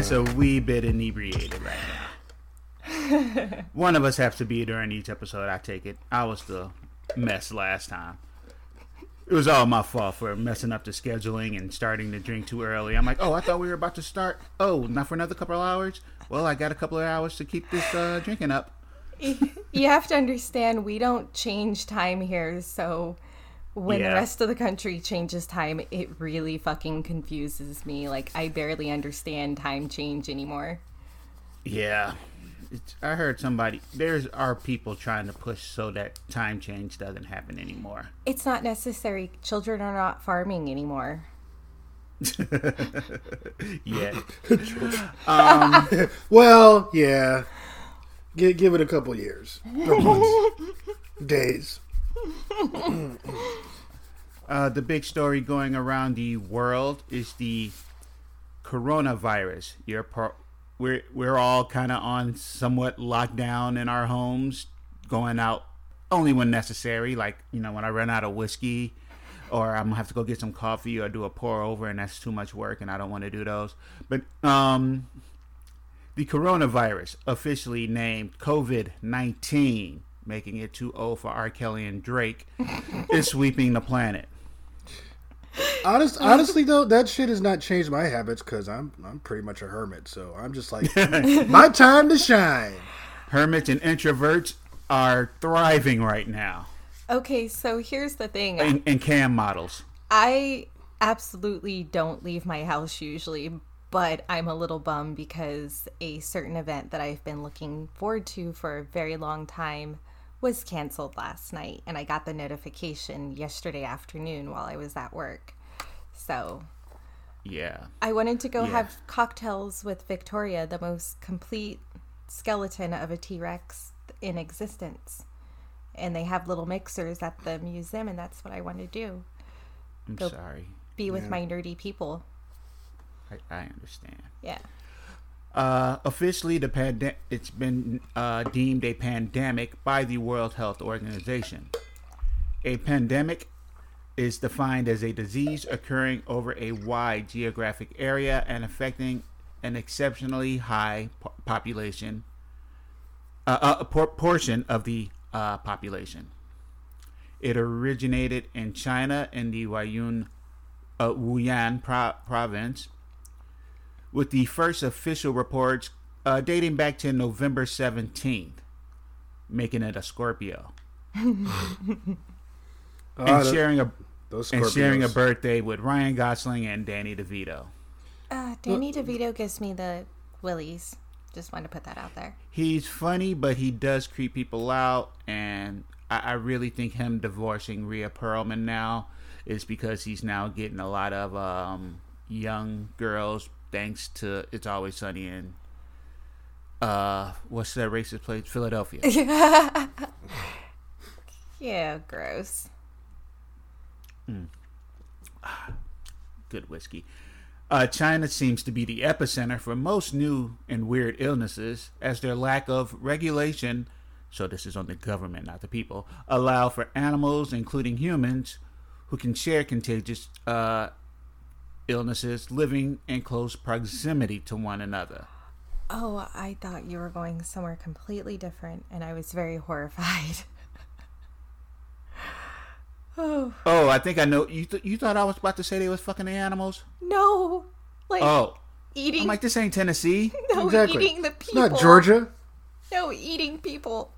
Just a wee bit inebriated right now. One of us has to be during each episode. I take it. I was the mess last time. It was all my fault for messing up the scheduling and starting to drink too early. I'm like, oh, I thought we were about to start. Oh, not for another couple of hours. Well, I got a couple of hours to keep this uh, drinking up. you have to understand, we don't change time here, so when Yeah. the rest of the country changes time, it really fucking confuses me. Like, I barely understand time change anymore. Yeah. It's, I heard somebody. There's are people trying to push so that time change doesn't happen anymore. It's not necessary. Children are not farming anymore. Yeah. Um, well, yeah. Give, give it a couple years. Months. Days. Uh, the big story going around the world is the coronavirus. You're we're we're all kind of on somewhat lockdown in our homes, going out only when necessary. Like you know, when I run out of whiskey, or I'm gonna have to go get some coffee or do a pour over, and that's too much work, and I don't want to do those. But um, the coronavirus, officially named COVID nineteen, making it too old for R. Kelly and Drake, is sweeping the planet. Honest, honestly though, that shit has not changed my habits because I'm I'm pretty much a hermit. So I'm just like, my time to shine. Hermits and introverts are thriving right now, Okay, so here's the thing. and, and cam models. I absolutely don't leave my house usually, but I'm a little bummed because a certain event that I've been looking forward to for a very long time was canceled last night, and I got the notification yesterday afternoon while I was at work. So Yeah, I wanted to go Yeah. have cocktails with Victoria, the most complete skeleton of a T Rex in existence. And they have little mixers at the museum, and that's what I want to do I'm Go- sorry. be with my nerdy people. I, I understand. Yeah. Uh, officially, the it's been uh, deemed a pandemic by the World Health Organization. A pandemic is defined as a disease occurring over a wide geographic area and affecting an exceptionally high po- population, uh, uh, a por- portion of the uh, population. It originated in China in the Huayun, uh, Wuhan pro- province with the first official reports uh, dating back to November 17th, making it a Scorpio. and Ah, sharing a those and sharing a birthday with Ryan Gosling and Danny DeVito. Uh, Danny DeVito gives me the willies. Just wanted to put that out there. He's funny, but he does creep people out, and I, I really think him divorcing Rhea Perlman now is because he's now getting a lot of um, young girls thanks to It's Always Sunny in uh, what's that racist place? Philadelphia. Yeah, gross. good whiskey. Uh, China seems to be the epicenter for most new and weird illnesses, as their lack of regulation, so this is on the government, not the people, allow for animals, including humans, who can share contagious uh, illnesses living in close proximity to one another. Oh, I thought you were going somewhere completely different, and I was very horrified. oh Oh, I think I know. You th- you thought I was about to say they was fucking the animals? no! Like Oh, eating, I'm like this ain't Tennessee. no Exactly. eating the It's people. not Georgia. No eating people.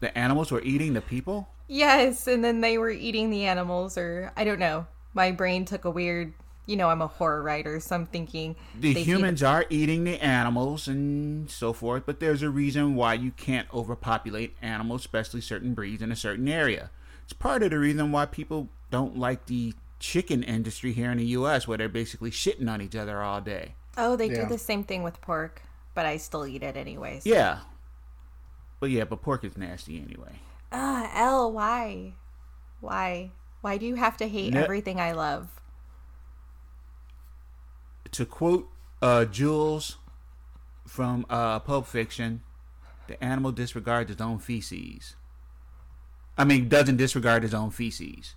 The animals were eating the people. Yes, and then they were eating the animals, or I don't know. My brain took a weird. You know, I'm a horror writer, so I'm thinking the they feed- humans are eating the animals and so forth, but there's a reason why you can't overpopulate animals, especially certain breeds in a certain area. It's part of the reason why people don't like the chicken industry here in the U.S., where they're basically shitting on each other all day. Oh, they Yeah. do the same thing with pork, but I still eat it anyways. Yeah. But yeah, but pork is nasty anyway. Ah, L, why? Why? Why do you have to hate Ne- everything I love? To quote uh, Jules from uh, Pulp Fiction, the animal disregards its own feces. I mean, doesn't disregard its own feces.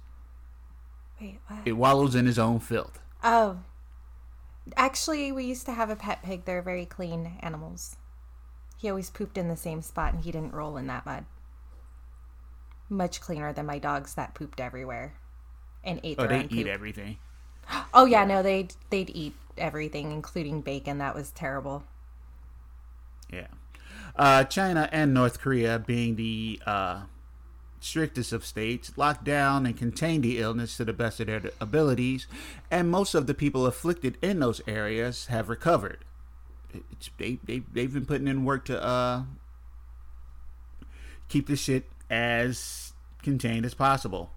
Wait, what? It wallows in its own filth. Oh. Actually, we used to have a pet pig. They're very clean animals. He always pooped in the same spot and he didn't roll in that mud. Much cleaner than my dogs that pooped everywhere and ate Oh, they eat poop. everything. Oh yeah, no, they'd they'd eat everything, including bacon. That was terrible. Yeah. Uh, China and North Korea, being the uh, strictest of states, locked down and contained the illness to the best of their abilities, and most of the people afflicted in those areas have recovered. It's, they, they, they've been putting in work to uh, keep the shit as contained as possible.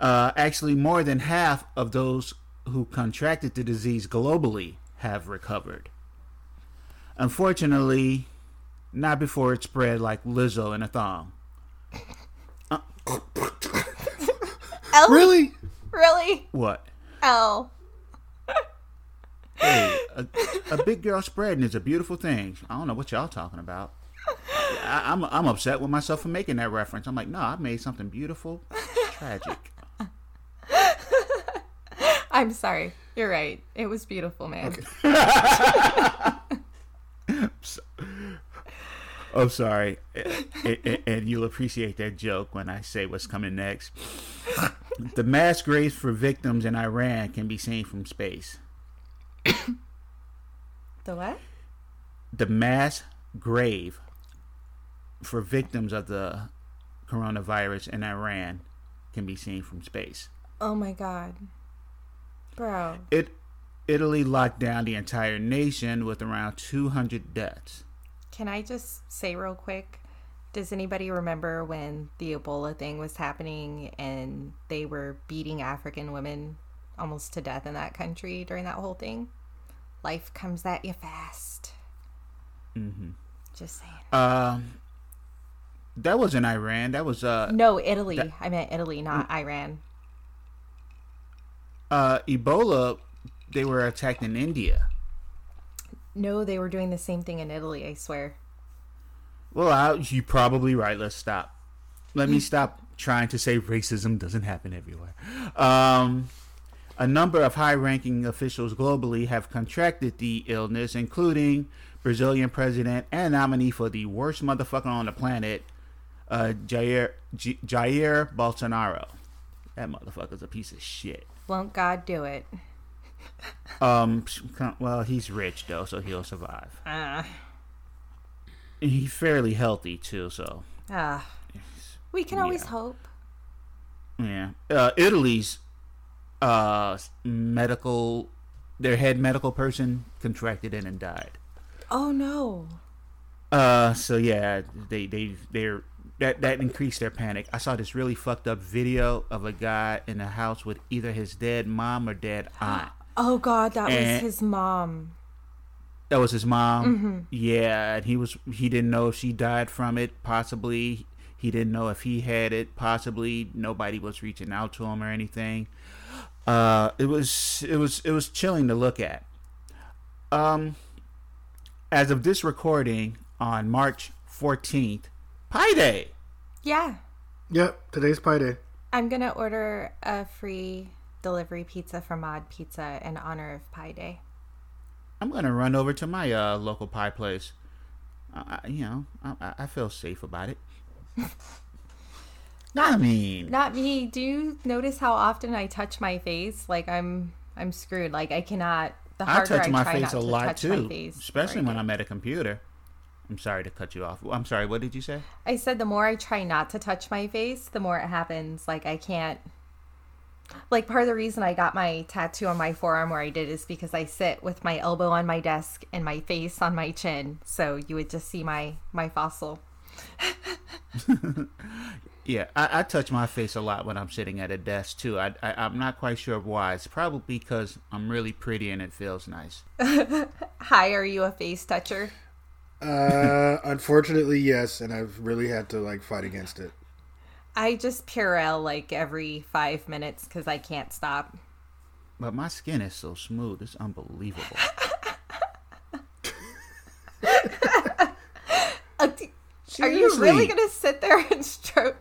Uh, actually, more than half of those who contracted the disease globally have recovered. Unfortunately, not before it spread like Lizzo in a thong. Uh, L, Really? really? What? L. Hey, a, a big girl spreading is a beautiful thing. I don't know what y'all talking about. I, I'm I'm upset with myself for making that reference. I'm like, no, I made something beautiful. Tragic. I'm sorry. You're right. It was beautiful, man. Oh, sorry. A- a- and you'll appreciate that joke when I say what's coming next. The mass graves for victims in Iran can be seen from space. The what? The mass grave for victims of the coronavirus in Iran can be seen from space. Oh my god. Bro. It Italy locked down the entire nation with around 200 deaths. Can I just say real quick? Does anybody remember when the Ebola thing was happening and they were beating African women almost to death in that country during that whole thing? Life comes at you fast. Mm-hmm. Just saying. Um, that was in Iran. That was uh, No, Italy. I meant Italy, not Iran. Uh, Ebola. They were attacked in India. No, they were doing the same thing in Italy, I swear. Well, I, you're probably right. Let's stop. Let me stop trying to say racism doesn't happen everywhere. Um, a number of high ranking officials globally have contracted the illness, including Brazilian president and nominee for the worst motherfucker on the planet, uh, Jair, J- Jair Bolsonaro. That motherfucker's a piece of shit. Won't God do it? Um, well, he's rich though, so he'll survive. Ah. He's fairly healthy too, so Ah. We can always Yeah. hope. Yeah. Uh, Italy's uh, medical, their head medical person contracted it and died. Oh no. Uh, so yeah, they they they're that that increased their panic. I saw this really fucked up video of a guy in a house with either his dead mom or dead aunt. Oh god, that was his mom. That was his mom. Mm-hmm. Yeah, and he was he didn't know if she died from it. Possibly he didn't know if he had it. Possibly nobody was reaching out to him or anything. Uh, it was it was it was chilling to look at. Um, as of this recording on March fourteenth, Pi Day. Yeah. Yep, today's Pi Day. I'm gonna order a free delivery pizza from Mod Pizza in honor of Pi Day. I'm gonna run over to my uh, local pie place. I, I- you know, I, I- I feel safe about it. I mean, Not me. Do you notice how often I touch my face? Like I'm I'm screwed. Like I cannot the I touch my try face a to lot too, my especially the when I'm at a computer. I'm sorry to cut you off. I'm sorry. What did you say? I said the more I try not to touch my face, the more it happens. Like I can't. Like part of the reason I got my tattoo on my forearm where I did is because I sit with my elbow on my desk and my face on my chin, so you would just see my my fossil. Yeah, I, I touch my face a lot when I'm sitting at a desk too. I, I I'm not quite sure why. It's probably because I'm really pretty and it feels nice. Hi, are you a face toucher? Uh, unfortunately, yes, and I've really had to like fight against it. I just Purell like every five minutes because I can't stop. But my skin is so smooth; it's unbelievable. Uh, Are you really gonna sit there and stroke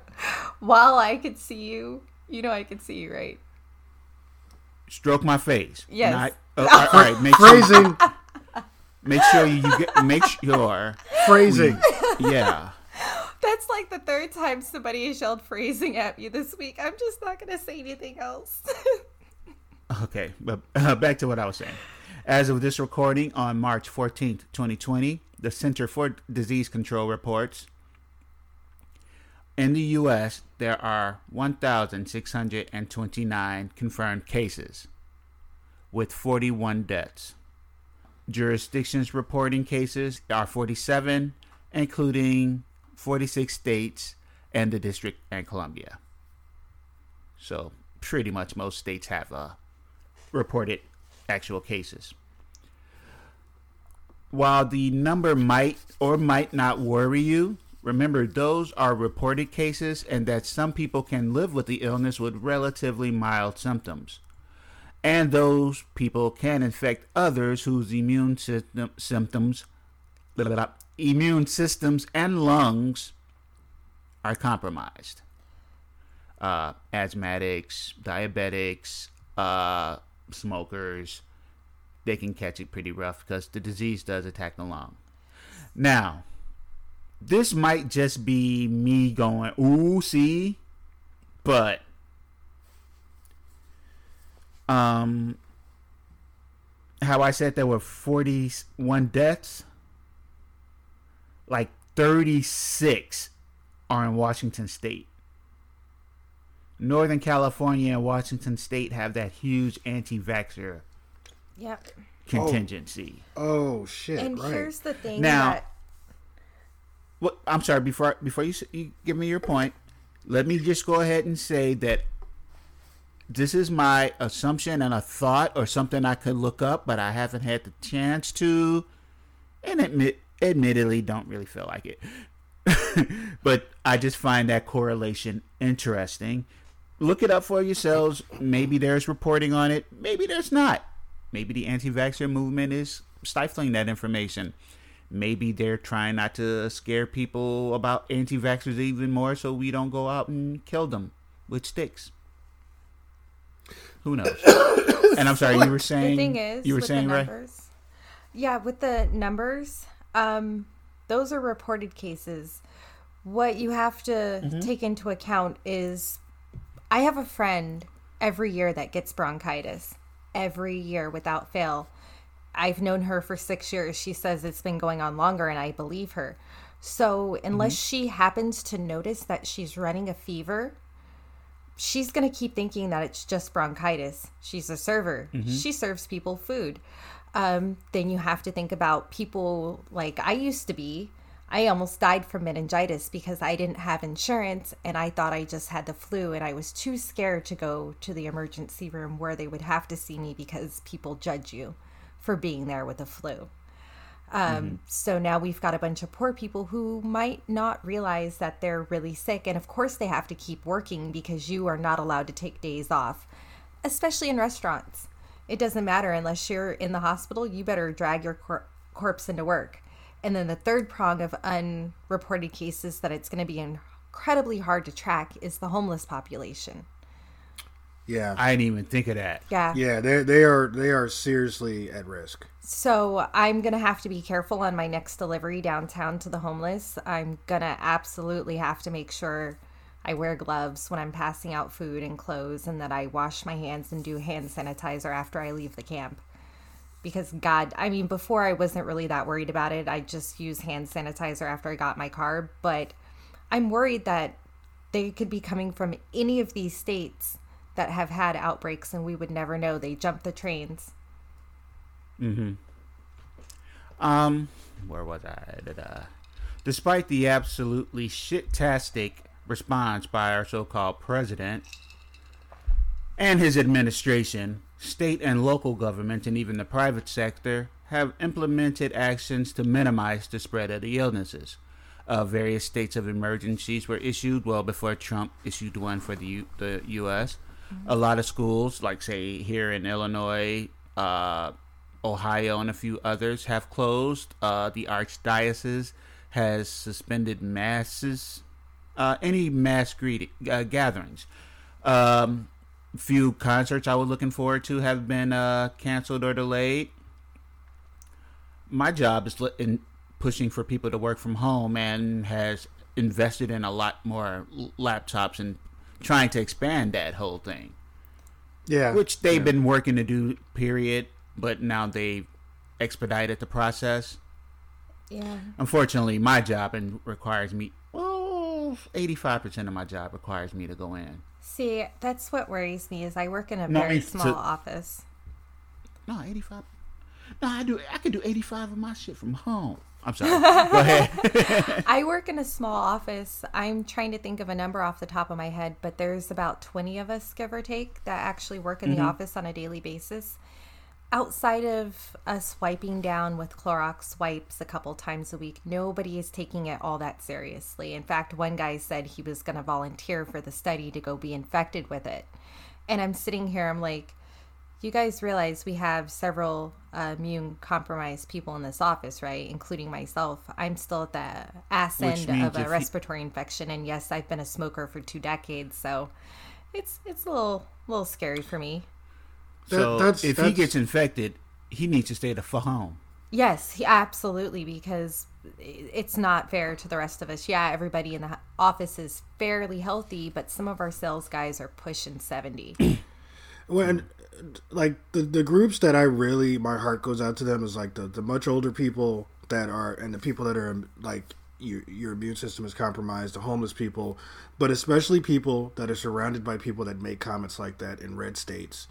while I could see you? You know I can see you, right? Stroke my face. Yes. Not- oh, all right, all right, make sure, Phrasing, make sure you get make sure. phrasing. Yeah. That's like the third time somebody has yelled phrasing at me this week. I'm just not gonna say anything else. Okay, but uh, back to what I was saying. As of this recording on March 14th, 2020, the Center for Disease Control reports in the U.S., there are 1,629 confirmed cases with 41 deaths. Jurisdictions reporting cases are 47, including 46 states and the District and Columbia. So, pretty much most states have uh, reported actual cases. While the number might or might not worry you, remember those are reported cases and that some people can live with the illness with relatively mild symptoms. And those people can infect others whose immune system symptoms blah, blah, blah, immune systems and lungs are compromised. Uh, asthmatics, diabetics, uh, smokers, they can catch it pretty rough because the disease does attack the lung. Now, this might just be me going, ooh, see, but um, how I said there were 41 deaths, like 36 are in Washington State. Northern California and Washington State have that huge anti-vaxxer yep. contingency. Oh shit! And right. here's the thing Now- that What I'm sorry before before you, you give me your point, let me just go ahead and say that this is my assumption and a thought or something I could look up, but I haven't had the chance to, and admit admittedly don't really feel like it. but I just find that correlation interesting. Look it up for yourselves. Maybe there's reporting on it. Maybe there's not. Maybe the anti-vaxxer movement is stifling that information. Maybe they're trying not to scare people about anti-vaxxers even more, so we don't go out and kill them with sticks. Who knows? and I'm sorry, you were saying the thing is you were saying right. yeah with the numbers um those are reported cases what you have to Mm-hmm. take into account is i have a friend every year that gets bronchitis every year without fail i've known her for six years she says it's been going on longer and i believe her so unless Mm-hmm. she happens to notice that she's running a fever she's going to keep thinking that it's just bronchitis. She's a server. She serves people food. Um, then you have to think about people like I used to be. I almost died from meningitis because I didn't have insurance and I thought I just had the flu and I was too scared to go to the emergency room where they would have to see me because people judge you for being there with the flu. Um, So now we've got a bunch of poor people who might not realize that they're really sick. And of course, they have to keep working because you are not allowed to take days off, especially in restaurants. It doesn't matter unless you're in the hospital, you better drag your cor- corpse into work. And then the third prong of unreported cases that it's going to be incredibly hard to track is the homeless population. Yeah, I didn't even think of that. Yeah. yeah, they they are they are seriously at risk. So I'm gonna have to be careful on my next delivery downtown to the homeless. I'm gonna absolutely have to make sure I wear gloves when I'm passing out food and clothes, and that I wash my hands and do hand sanitizer after I leave the camp. Because God, I mean, before I wasn't really that worried about it. I just use hand sanitizer after I got my car, but I'm worried that they could be coming from any of these states that have had outbreaks, and we would never know. They jump the trains. Mhm. Um, where was I? Da-da. Despite the absolutely shit-tastic response by our so called president and his administration, state and local governments, and even the private sector have implemented actions to minimize the spread of the illnesses. Uh, various states of emergencies were issued well before Trump issued one for the U- the U.S. A lot of schools, like say here in Illinois, uh, Ohio, and a few others, have closed. Uh, the archdiocese has suspended masses, uh, any mass greeting, uh, gatherings. Um, few concerts I was looking forward to have been uh, canceled or delayed. My job is in pushing for people to work from home and has invested in a lot more laptops and trying to expand that whole thing, Yeah. which they've been working to do. Period, but now they've expedited the process. Yeah. Unfortunately, my job and requires me. Well, eighty-five percent of my job requires me to go in. See, that's what worries me is I work in a No, very small to- office. No, eighty-five. No, I do. I can do eighty-five of my shit from home. I'm sorry. go ahead. I work in a small office. I'm trying to think of a number off the top of my head, but there's about 20 of us, give or take, that actually work in the mm-hmm. office on a daily basis. Outside of us wiping down with Clorox wipes a couple times a week, nobody is taking it all that seriously. In fact, one guy said he was going to volunteer for the study to go be infected with it. And I'm sitting here, I'm like, you guys realize we have several uh, immune compromised people in this office, right? Including myself. I'm still at the ass Which end of a if you- respiratory infection, and yes, I've been a smoker for two decades, so it's it's a little little scary for me. so that's- if he that's- gets infected, he needs to stay the fuck home. Yes, he, absolutely, because it's not fair to the rest of us. Yeah, everybody in the office is fairly healthy, but some of our sales guys are pushing 70. when like the the groups that I really my heart goes out to them is like the the much older people that are and the people that are like your your immune system is compromised, the homeless people, but especially people that are surrounded by people that make comments like that in red states,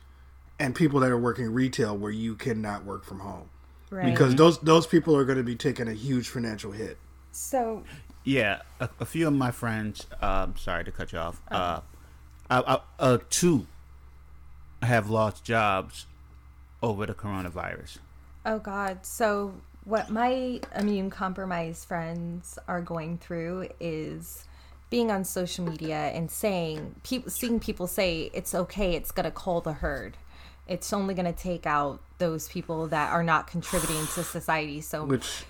and people that are working retail where you cannot work from home Right. because those those people are going to be taking a huge financial hit. so Yeah, a, a few of my friends. Um, sorry to cut you off. Uh, I, I, uh, two have lost jobs over the coronavirus. Oh God. So what my immune compromised friends are going through is being on social media and saying people seeing people say it's okay, it's gonna cull the herd. It's only gonna take out those people that are not contributing to society. So Which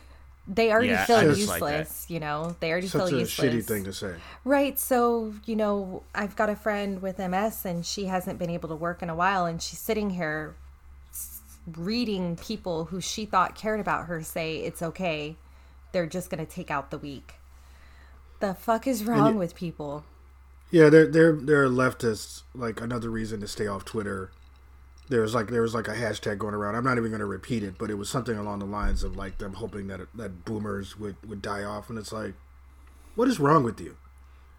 they already Yeah, feel I just like useless, you know. They already such feel a useless. shitty thing to say. Right. So, you know, I've got a friend with MS and she hasn't been able to work in a while and she's sitting here reading people who she thought cared about her say it's okay. They're just going to take out the weak. The fuck is wrong with people? Yeah, they're they're they're leftists. Like another reason to stay off Twitter. There was like there was like a hashtag going around. I'm not even going to repeat it, but it was something along the lines of like them hoping that that boomers would would die off, and it's like, what is wrong with you?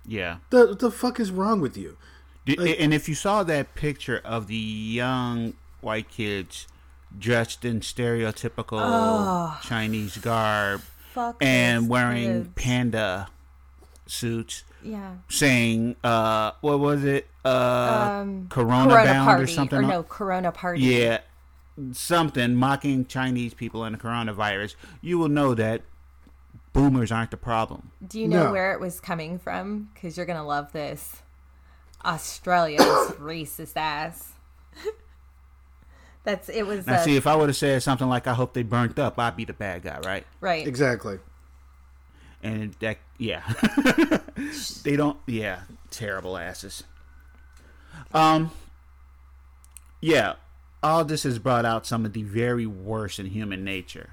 Yeah. The the fuck is wrong with you? D- and if you saw that picture of the young white kids dressed in stereotypical Chinese garb Fuck and wearing kids. panda suits, Yeah. saying, uh, what was it? Uh, Um, Corona, Corona bound party or something? or no Corona party. Yeah, something mocking Chinese people and the coronavirus. You will know that boomers aren't the problem. Do you know No. where it was coming from? Because you're gonna love this. Australia's racist ass. That's it was Now, uh, see, if I would have said something like, I hope they burnt up, I'd be the bad guy, right? right. Exactly. And that, yeah. they don't, yeah, terrible asses. Um, yeah, all this has brought out some of the very worst in human nature.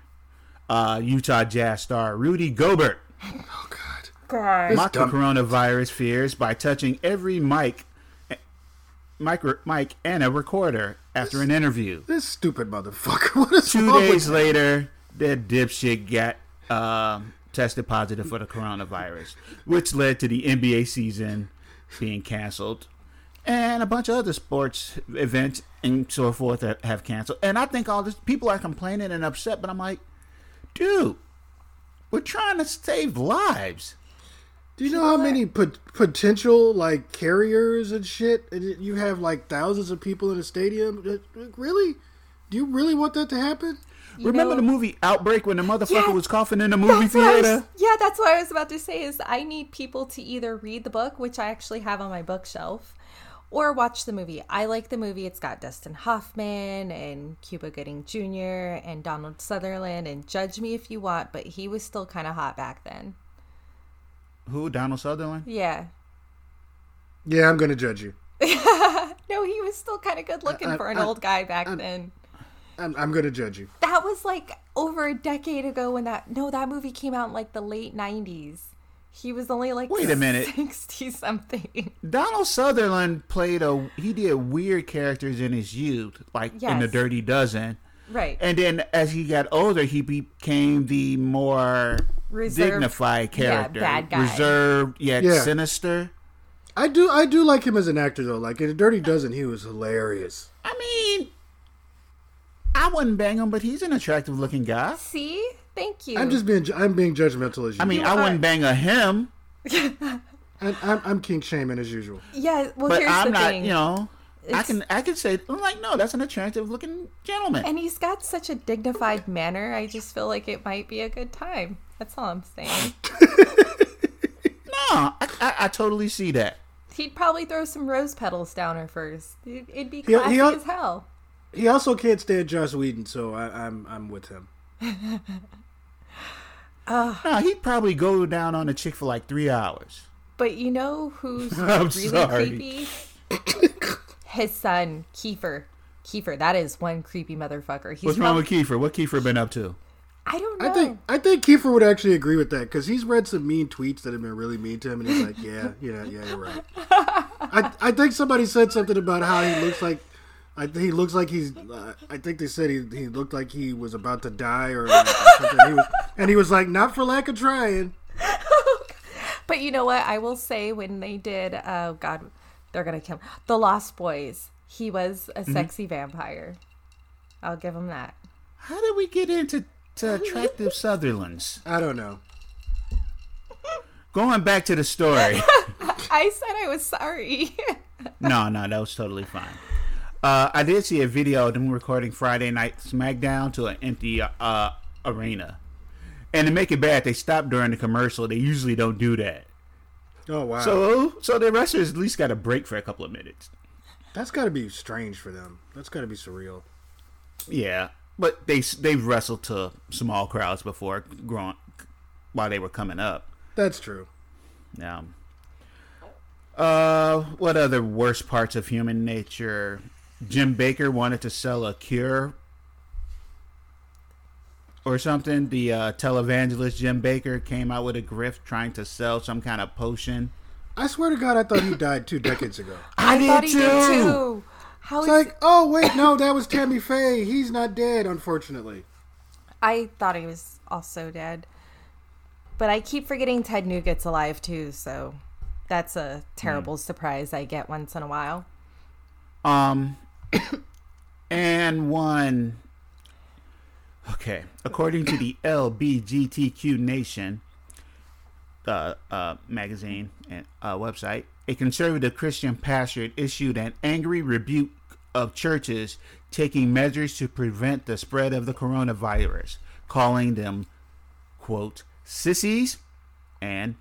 Uh, Utah Jazz star Rudy Gobert Oh God. God. mocked the coronavirus fears by touching every mic, mic, mic and a recorder after an interview. This stupid motherfucker. What is Two wrong days with later, that dipshit got um, tested positive for the coronavirus, which led to the NBA season being canceled, and a bunch of other sports events and so forth that have canceled. And I think all this people are complaining and upset, but I'm like, dude, we're trying to save lives. Do you know how many pot- potential like carriers and shit? You have like thousands of people in a stadium. Really? Do you really want that to happen? You Remember know- the movie Outbreak when the motherfucker Yeah. was coughing in the movie That's what I was- theater? yeah, that's what I was about to say. Is I need people to either read the book, which I actually have on my bookshelf, or watch the movie. I like the movie. It's got Dustin Hoffman and Cuba Gooding Jr. and Donald Sutherland. And judge me if you want, but he was still kind of hot back then. Who? Donald Sutherland? Yeah. Yeah, I'm gonna judge you. No, he was still kind of good looking I- for an I- old guy back then. I'm, I'm gonna judge you. That was like over a decade ago when that no, that movie came out in like the late nineties. He was only like Wait a minute. sixty something. Donald Sutherland played a he did weird characters in his youth, like in the Dirty Dozen. Right. And then as he got older, he became the more Reserved- dignified yeah, character, bad guy. reserved yet Yeah. sinister. I do I do like him as an actor though. Like in the Dirty Dozen, he was hilarious. I mean, I wouldn't bang him, but he's an attractive looking guy. See? Thank you. I'm just being I'm being judgmental as usual. I mean, You I wouldn't bang a him, I'm, I'm, I'm king shaming as usual. Yeah, well but here's I'm the not. thing. You know, I can I can say I'm like, no, that's an attractive looking gentleman. And he's got such a dignified manner. I just feel like it might be a good time. That's all I'm saying. no, I, I, I totally see that. He'd probably throw some rose petals down her first. It- It'd be he- classy he- as hell. He also can't stand Joss Whedon, so I, I'm I'm with him. Uh, no, he'd probably go down on a chick for like three hours. But you know who's really sorry. creepy? His son, Kiefer. Kiefer, that is one creepy motherfucker. He's What's wrong with Kiefer? What Kiefer been up to? I don't know. I think I think Kiefer would actually agree with that because he's read some mean tweets that have been really mean to him, and he's like, "Yeah, yeah, yeah, you're right." I I think somebody said something about how he looks like. I think he looks like he's. Uh, I think they said he he looked like he was about to die or like something. He was, and he was like, "Not for lack of trying." But you know what? I will say when they did, oh God, they're gonna kill the Lost Boys. He was Mm-hmm. a sexy vampire. I'll give him that. How did we get into to attractive Sutherlands? I don't know. Going back to the story. I said I was sorry. no, no, that was totally fine. Uh, I did see a video of them recording Friday Night SmackDown to an empty uh, arena. And to make it bad, they stopped during the commercial. They usually don't do that. Oh wow, So, so the wrestlers at least got a break for a couple of minutes. that's got to be strange for them. That's got to be surreal. Yeah, but they they've wrestled to small crowds before, growing while they were coming up. That's true. Yeah. Uh, what other worst parts of human nature? Jim Bakker wanted to sell a cure or something. The uh, televangelist Jim Bakker came out with a grift trying to sell some kind of potion. I swear to God, I thought he died two decades ago. I, did, thought he too. did too. How It's is like, oh wait, no, that was Tammy Faye. He's not dead, unfortunately. I thought he was also dead. But I keep forgetting Ted Nugent's alive too, so that's a terrible surprise I get once in a while. Um, and one. Okay, according to the LBGTQ Nation uh, uh, magazine and uh, website, a conservative Christian pastor issued an angry rebuke of churches taking measures to prevent the spread of the coronavirus, calling them, quote, sissies and,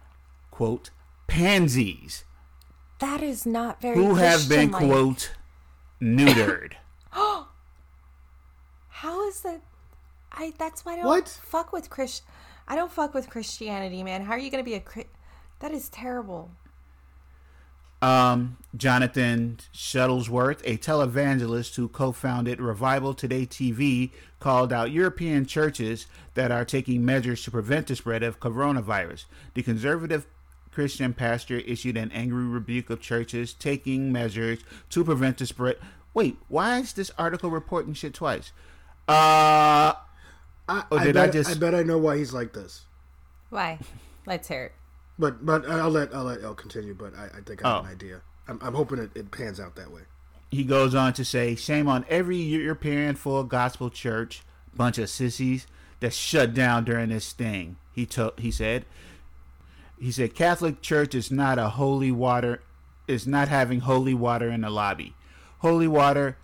quote, pansies That is not very who have been, quote, neutered. Oh How is that? I that's why I don't What? fuck with Chris. I don't fuck with Christianity, man. How are you gonna be a Chri- That is terrible. Um, Jonathan Shuttlesworth, a televangelist who co founded Revival Today TV, called out European churches that are taking measures to prevent the spread of coronavirus. The conservative Christian pastor issued an angry rebuke of churches taking measures to prevent the spread. Wait, why is this article reporting shit twice? Uh, I, I did I bet, just- I bet I know why he's like this. Why? Let's hear it. But but I'll let I'll let Elle continue. But I, I think I have Oh. an idea. I'm, I'm hoping it, it pans out that way. he goes on to say, "Shame on every European full gospel church, bunch of sissies that shut down during this thing." He told he said he said Catholic Church is not a holy water is not having holy water in the lobby. Holy water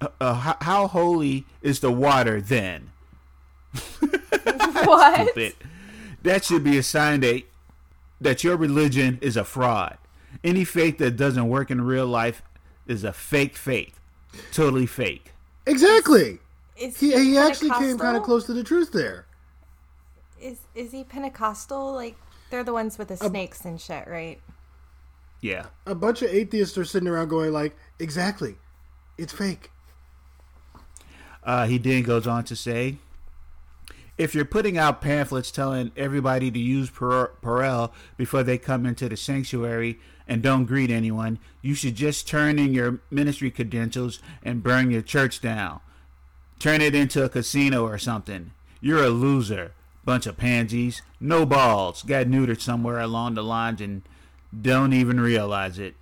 uh, uh, how, how holy is the water then? What? Stupid. That should be a sign that that your religion is a fraud. Any faith that doesn't work in real life is a fake faith. Totally fake. Exactly. Is He, he actually came kind of close to the truth there. Is is he Pentecostal? Like they're the ones with the snakes and shit, right? Yeah. A bunch of atheists are sitting around going like, exactly, it's fake. Uh, he then goes on to say, if you're putting out pamphlets telling everybody to use per- Purell before they come into the sanctuary and don't greet anyone, you should just turn in your ministry credentials and burn your church down. Turn it into a casino or something. You're a loser. Bunch of pansies. No balls. Got neutered somewhere along the lines and don't even realize it.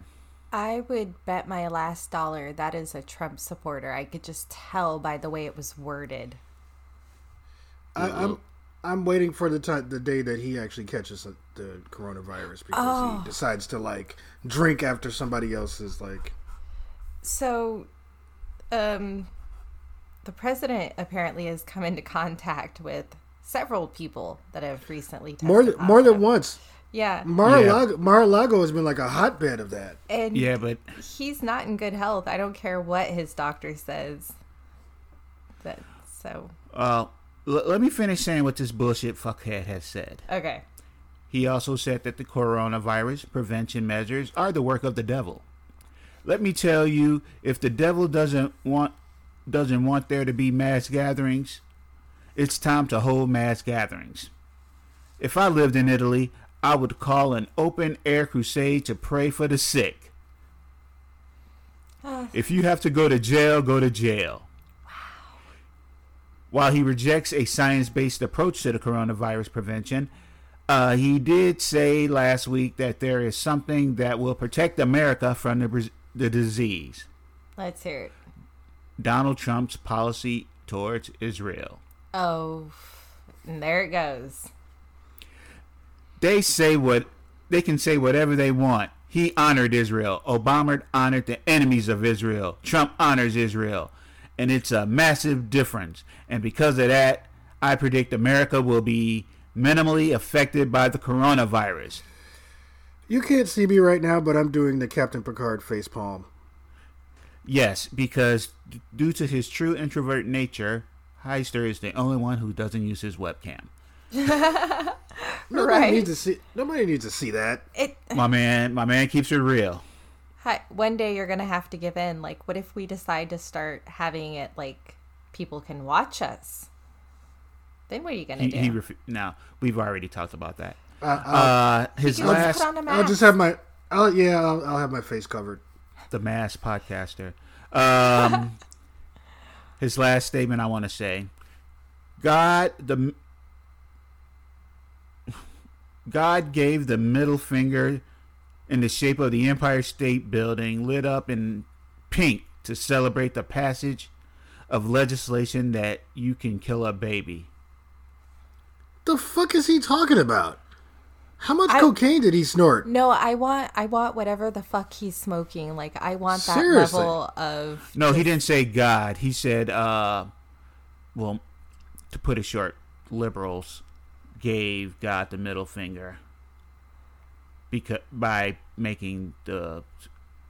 I would bet my last dollar that is a Trump supporter. I could just tell by the way it was worded. I, I'm I'm waiting for the time, the day that he actually catches the- the coronavirus because Oh. he decides to like drink after somebody else is like. So, um, the president apparently has come into contact with several people that have recently tested More than, more than once. Yeah, Mar-a-Lago, Mar-a-Lago has been like a hotbed of that. and Yeah, but he's not in good health. I don't care what his doctor says. That so uh, l- let me finish saying what this bullshit fuckhead has said. okay. He also said that the coronavirus prevention measures are the work of the devil. Let me tell you, if the devil doesn't want doesn't want there to be mass gatherings, it's time to hold mass gatherings. If I lived in Italy, I would call an open air crusade to pray for the sick. If you have to go to jail, go to jail. While he rejects a science based approach to the coronavirus prevention, uh, he did say last week that there is something that will protect America from the, the disease Let's hear it. Donald Trump's policy towards Israel. Oh, and there it goes. They say what they can say whatever they want. He honored Israel. Obama honored the enemies of Israel. Trump honors Israel. And it's a massive difference. And because of that, I predict America will be minimally affected by the coronavirus. You can't see me right now, but I'm doing the Captain Picard face palm. Yes, because d- due to his true introvert nature, Heister is the only one who doesn't use his webcam. Nobody Right. needs to see. Nobody needs to see that. It. My man, my man keeps it real. Hi, one day you're gonna have to give in. Like, what if we decide to start having it like people can watch us? Then what are you gonna He, do? he refu- now we've already talked about that. Uh, I'll, Uh, his last, just put on a mask. I'll just have my. I'll, yeah, I'll, I'll have my face covered. the mass podcaster. Um, his last statement I want to say, God the God gave the middle finger in the shape of the Empire State Building lit up in pink to celebrate the passage of legislation that you can kill a baby. The fuck is he talking about? How much I- cocaine did he snort? no, I want I want whatever the fuck he's smoking. Like, I want that Seriously. level of No, he didn't say God. He said, uh, well, to put it short, liberals gave God the middle finger because by making the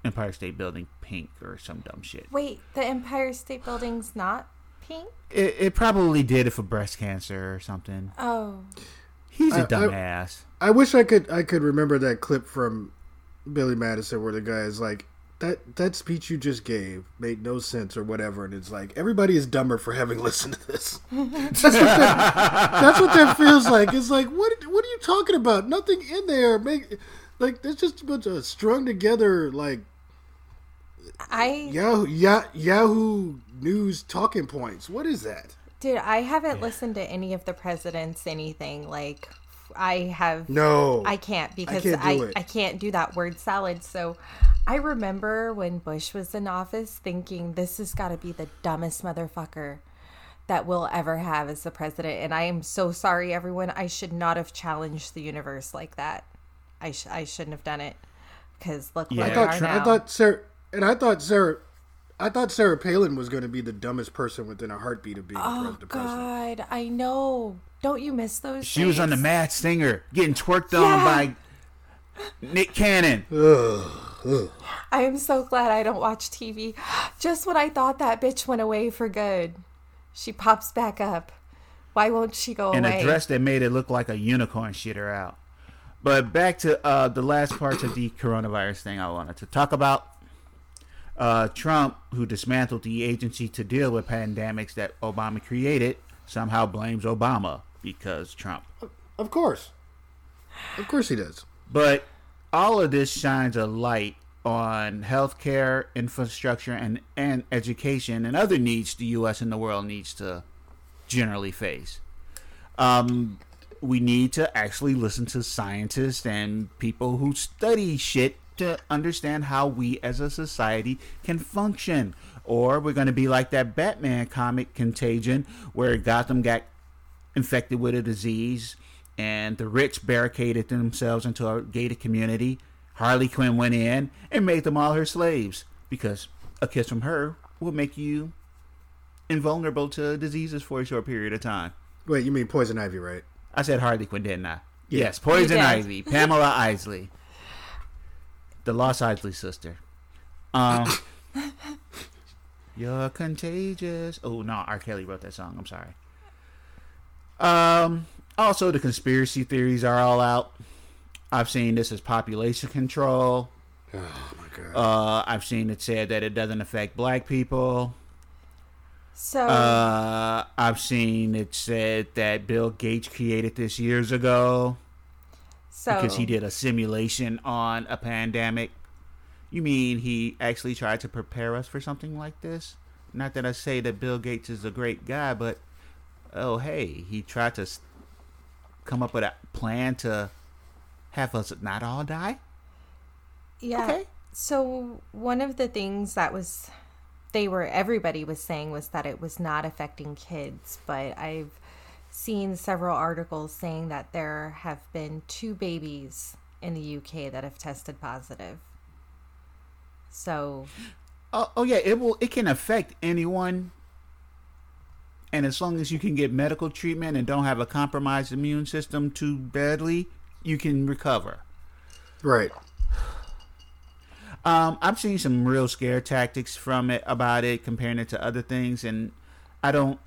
Empire State Building pink or some dumb shit. Wait, the Empire State Building's not pink? It, it probably did it for breast cancer or something. Oh, He's a I- I- dumbass. I wish I could. I could remember that clip from Billy Madison where the guy is like, "That that speech you just gave made no sense" or whatever, and it's like everybody is dumber for having listened to this. that's, what that, that's what that feels like. It's like, what what are you talking about? Nothing in there. Make like there's just a bunch of strung together like I Yahoo ya, Yahoo News talking points. What is that? dude, I haven't listened to any of the presidents anything. Like, I have No, I can't because can't I, do I, it. can't do that word salad. So I remember when Bush was in office thinking this has got to be the dumbest motherfucker that we'll ever have as the president. And I am so sorry, everyone. I should not have challenged the universe like that. I, sh- I shouldn't have done it because look Yeah. where I thought are now. I thought Sarah and I thought Sarah I thought Sarah Palin was going to be the dumbest person within a heartbeat of being oh the pres- the president. God, I know. Don't you miss those? She was on the days? Masked Singer, getting twerked on by Nick Cannon. I am so glad I don't watch TV. Just when I thought that bitch went away for good, she pops back up. Why won't she go in away? a dress that made it look like a unicorn shit her out. But back to uh, the last parts of the coronavirus thing I wanted to talk about. Uh, Trump, who dismantled the agency to deal with pandemics that Obama created, somehow blames Obama because Trump. Of course. Of course he does. But all of this shines a light on healthcare, infrastructure, and, and education and other needs the U.S. and the world needs to generally face. Um, we need to actually listen to scientists and people who study shit to understand how we as a society can function. Or we're going to be like that Batman comic Contagion, where Gotham got infected with a disease and the rich barricaded themselves into a gated community. Harley Quinn went in and made them all her slaves because a kiss from her will make you invulnerable to diseases for a short period of time. Wait, you mean Poison Ivy, right? I said Harley Quinn, didn't I? Yeah. Yes, Poison. Ivy, Pamela Isley, the Lost Isley sister. Um, you're contagious. Oh no, R. Kelly wrote that song. I'm sorry. Um. Also, the conspiracy theories are all out. I've seen this as population control. Oh my god. Uh, I've seen it said that it doesn't affect black people. So Uh, I've seen it said that Bill Gates created this years ago so because he did a simulation on a pandemic. You mean he actually tried to prepare us for something like this? Not that I say that Bill Gates is a great guy, but oh hey, he tried to come up with a plan to have us not all die. Yeah. Okay. So one of the things that was they were everybody was saying was that it was not affecting kids, but I've seen several articles saying that there have been two babies in the UK that have tested positive. So Oh, oh yeah, it will. It can affect anyone, and as long as you can get medical treatment and don't have a compromised immune system too badly, you can recover. right. Um, I've seen some real scare tactics from it about it, comparing it to other things, and I don't.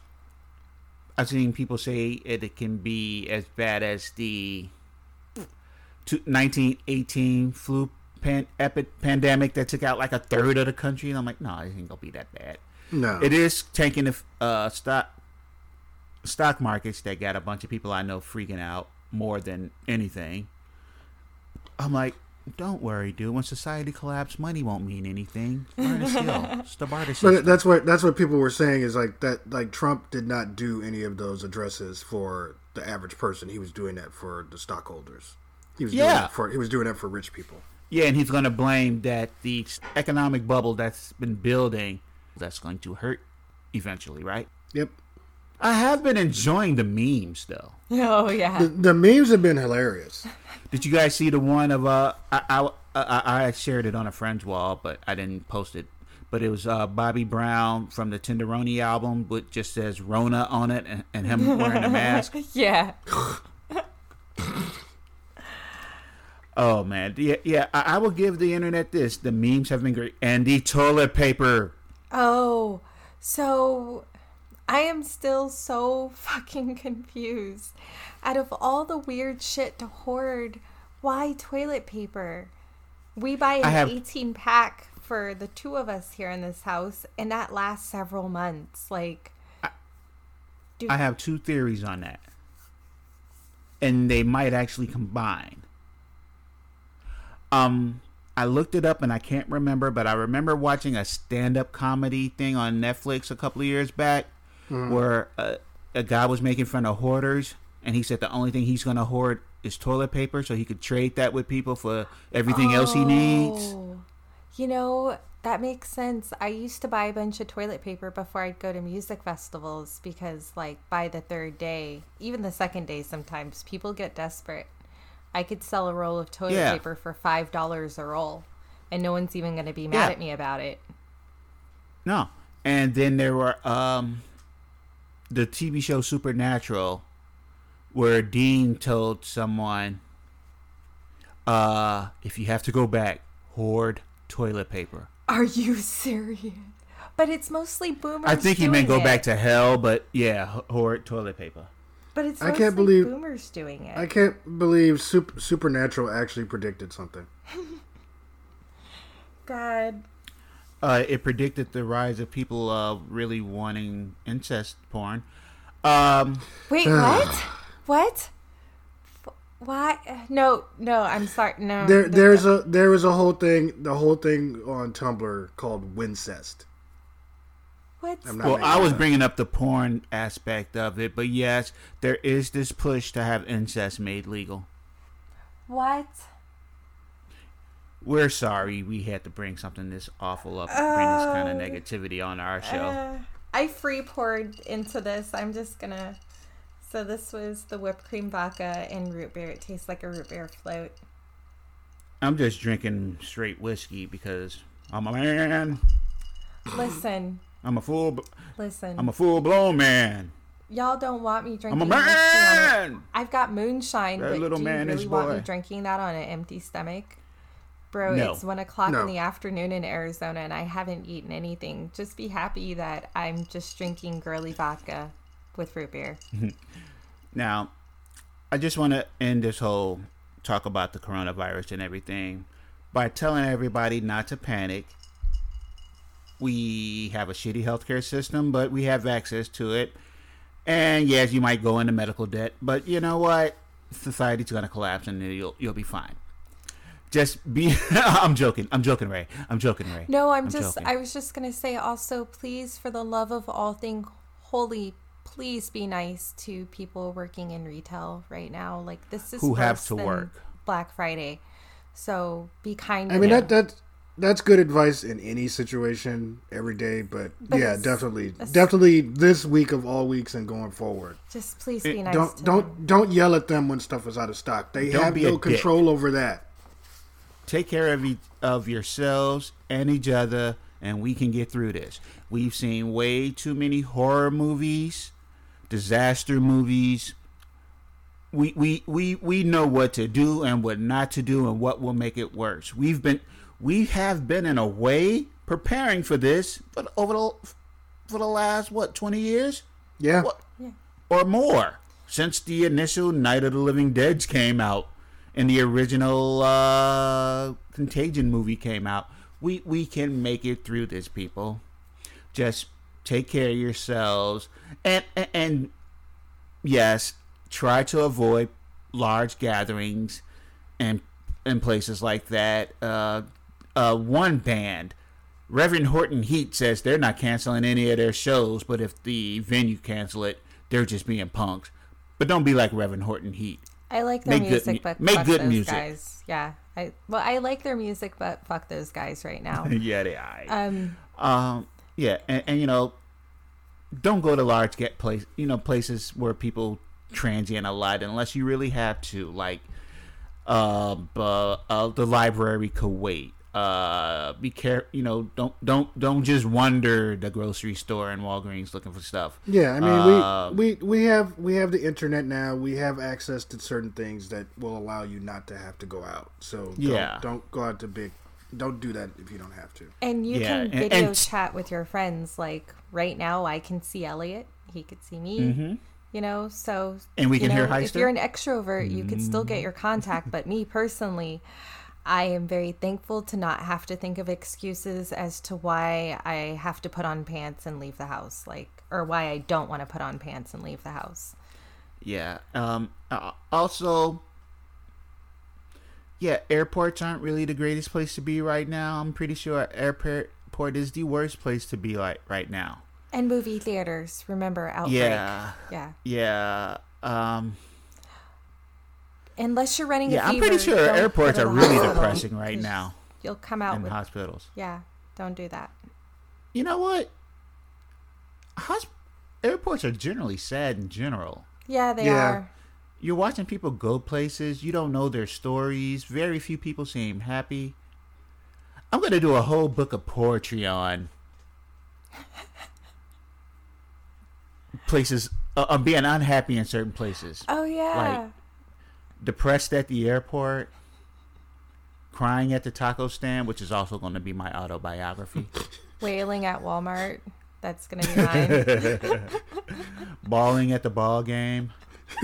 I've seen people say it, it can be as bad as the 1918 flu pan, epic pandemic that took out like a third of the country, and I'm like, no, it ain't gonna be that bad. No. It is tanking the uh, stock stock markets that got a bunch of people I know freaking out more than anything. I'm like, don't worry, dude. When society collapses, money won't mean anything. Learn a skill. It's the barter But that's what that's what people were saying is like that like Trump did not do any of those addresses for the average person. He was doing that for the stockholders. He was doing Yeah. for he was doing that for rich people. Yeah, and he's going to blame that the economic bubble that's been building that's going to hurt eventually, right? Yep. I have been enjoying the memes though. Oh yeah. The, the memes have been hilarious. Did you guys see the one of uh I I, I I shared it on a friend's wall, but I didn't post it. But it was uh, Bobby Brown from the Tenderoni album, but just says Rona on it, and, and him wearing a mask. yeah. Oh man, yeah, yeah. I, I will give the internet this: the memes have been great, and the toilet paper. Oh, so I am still so fucking confused. Out of all the weird shit to hoard, why toilet paper? We buy an have- 18 pack for the two of us here in this house, and that lasts several months. Like, I have two theories on that, and they might actually combine. Um, I looked it up and I can't remember, but I remember watching a stand-up comedy thing on Netflix a couple of years back, where a, a guy was making fun of hoarders, and he said the only thing he's gonna hoard is toilet paper, so he could trade that with people for everything else he needs. Oh, You know, That makes sense. I used to buy a bunch of toilet paper before I'd go to music festivals because, like, by the third day, even the second day, sometimes people get desperate. I could sell a roll of toilet Yeah. paper for $5 a roll, and no one's even going to be mad Yeah. at me about it. No. And then there were um the TV show Supernatural where Dean told someone uh if you have to go back, hoard toilet paper. Are you serious? But it's mostly boomers. I think he meant go doing back to hell, but yeah, hoard toilet paper. But it's I can't believe- boomers doing it. I can't believe Sup- Supernatural actually predicted something. God. Uh, it predicted the rise of people uh, really wanting incest porn. Um, Wait, what? what? F- Why? No, no. I'm sorry. No. There, no, there's a there was a whole thing, the whole thing on Tumblr called Wincest. What? I'm well, I was up. bringing up the porn aspect of it, but yes, there is this push to have incest made legal. What? We're sorry we had to bring something this awful up, bring this kind of negativity on our show. Uh, I free poured into this. I'm just gonna. So this was the whipped cream vodka and root beer. It tastes like a root beer float. I'm just drinking straight whiskey because I'm a man. Listen, I'm a full. listen. I'm a full blown man. Y'all don't want me drinking. I'm a whiskey on it. man. I've got moonshine, That little do you man is really want me drinking that on an empty stomach? Bro, No. it's one o'clock No. in the afternoon in Arizona and I haven't eaten anything. Just be happy that I'm just drinking girly vodka with root beer. Now, I just want to end this whole talk about the coronavirus and everything by telling everybody not to panic. We have a shitty healthcare system, but we have access to it. And yes, you might go into medical debt, but you know what? Society's going to collapse and you'll you'll be fine. Just be I'm joking. I'm joking, Ray. I'm joking, Ray. No, I'm, just joking. I was just gonna say also please for the love of all thing holy, please be nice to people working in retail right now. Like this is Who have to than work. Black Friday. So be kind I mean that that that's good advice in any situation every day, but, But yeah, definitely, definitely this week of all weeks and going forward. just please be nice don't to don't them. don't yell at them when stuff is out of stock. They Don't have be a no dick. control over that. Take care of, e- of yourselves and each other and we can get through this. We've seen way too many horror movies disaster movies. We, we, we, we know what to do and what not to do and what will make it worse. We've been we have been in a way preparing for this for the- over the for the last what 20 years? Yeah, What- or more. Since the initial Night of the Living Dead came out and the original uh, Contagion movie came out. We we can make it through this, people. Just take care of yourselves and and, and yes, try to avoid large gatherings and and places like that. Uh, uh, one band. Reverend Horton Heat says they're not canceling any of their shows, but if the venue cancel it, they're just being punks. But don't be like Reverend Horton Heat. I like their Make music, mu- but make fuck good those music. guys. Yeah. I well, I like their music, but fuck those guys right now. yeah, they are. Um, Um, yeah, and, and you know, don't go to large get place, you know, places where people transient a lot unless you really have to, like, uh, uh, uh the library Kuwait. Uh, be care, you know, don't don't don't just wander the grocery store and Walgreens looking for stuff. yeah. I mean, Um, we, we we have we have the internet now. We have access to certain things that will allow you not to have to go out. So don't, Yeah. don't go out to big. Don't do that if you don't have to. and you Yeah, can video and- chat with your friends. Like right now, I can see Elliot. He could see me. You know, so Mm-hmm. And we you can hear know, If you're an extrovert, you could still get your contact. But me personally, I am very thankful to not have to think of excuses as to why I have to put on pants and leave the house, like, or why I don't want to put on pants and leave the house. Yeah. Um. also, yeah, airports aren't really the greatest place to be right now. I'm pretty sure airport is the worst place to be like right now. And movie theaters, remember outbreak. Yeah. Yeah. Yeah. Um. Unless you're running Yeah, I'm pretty sure airports are really hospital. depressing right now You'll come out in with hospitals. yeah. Don't do that. You know what? Hosp- airports are generally sad in general. Yeah, they Yeah. are. You're watching people go places, you don't know their stories. Very few people seem happy. I'm going to do a whole book of poetry on places, uh, on being unhappy in certain places. Oh yeah. Depressed at the airport, crying at the taco stand, which is also going to be my autobiography. Wailing at Walmart. That's gonna be mine. bawling at the ball game.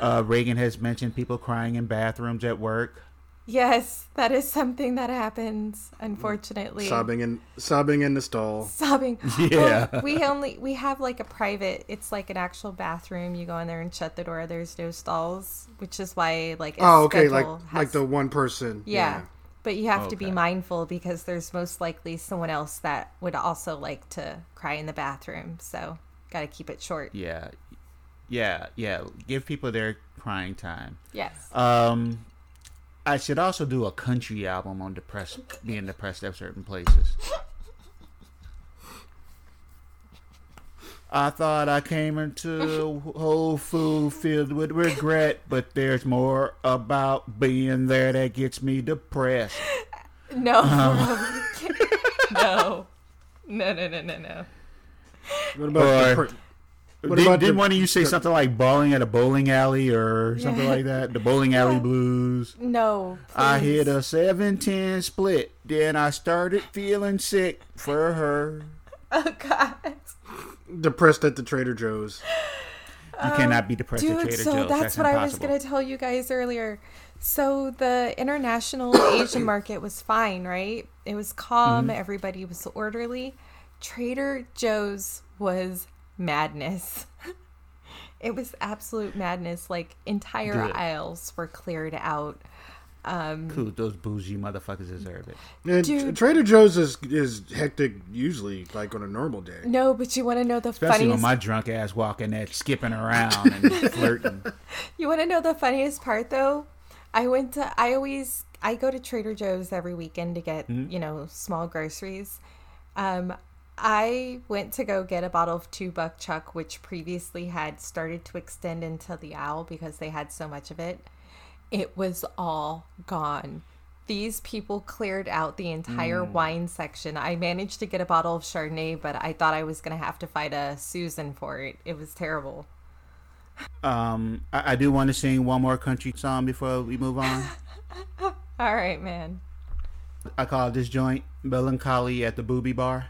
uh, Reagan has mentioned people crying in bathrooms at work. Yes, that is something that happens, unfortunately. sobbing in sobbing in the stall. Sobbing. Yeah. Well, we only we have like a private. It's like an actual bathroom. You go in there and shut the door. There's no stalls, which is why like. a Oh, okay, like schedule like the one person. Yeah. But you have to be mindful because there's most likely someone else that would also like to cry in the bathroom. So got to keep it short. Yeah, yeah, yeah. Give people their crying time. Yes. Um, I should also do a country album on depressed, being depressed at certain places. I thought I came into Whole Food filled with regret, but there's more about being there that gets me depressed. no. uh-huh. no. No, no, no, no, no. What about the Or- per- what did, about didn't the- one of you say the- something like bowling at a bowling alley or something like that? The bowling alley Yeah. blues. No. I hit a 710 split. Then I started feeling sick for her. Oh, God. depressed at the Trader Joe's? You cannot be depressed at Dude, Trader so Joe's. that's, That's, what I was going to tell you guys earlier. So the international Asian market was fine, right? It was calm, Mm-hmm. everybody was orderly. Trader Joe's was madness. it was absolute madness. Like entire Good. aisles were cleared out. Um, Cool, those bougie motherfuckers deserve it. And Dude. Trader Joe's is is hectic usually, like on a normal day. no, but you want to know the Especially when funniest my drunk ass walking there, skipping around and flirting. You want to know the funniest part though? I went to I always I go to Trader Joe's every weekend to get, you know, small groceries. Um I went to go get a bottle of two buck chuck which previously had started to extend into the owl because they had so much of it. It was all gone. These people cleared out the entire wine section. I managed to get a bottle of Chardonnay, but I thought I was going to have to fight a Susan for it. It was terrible. Um, I, I do want to sing one more country song before we move on. All right, man. I call this joint Melancholy at the Booby Bar.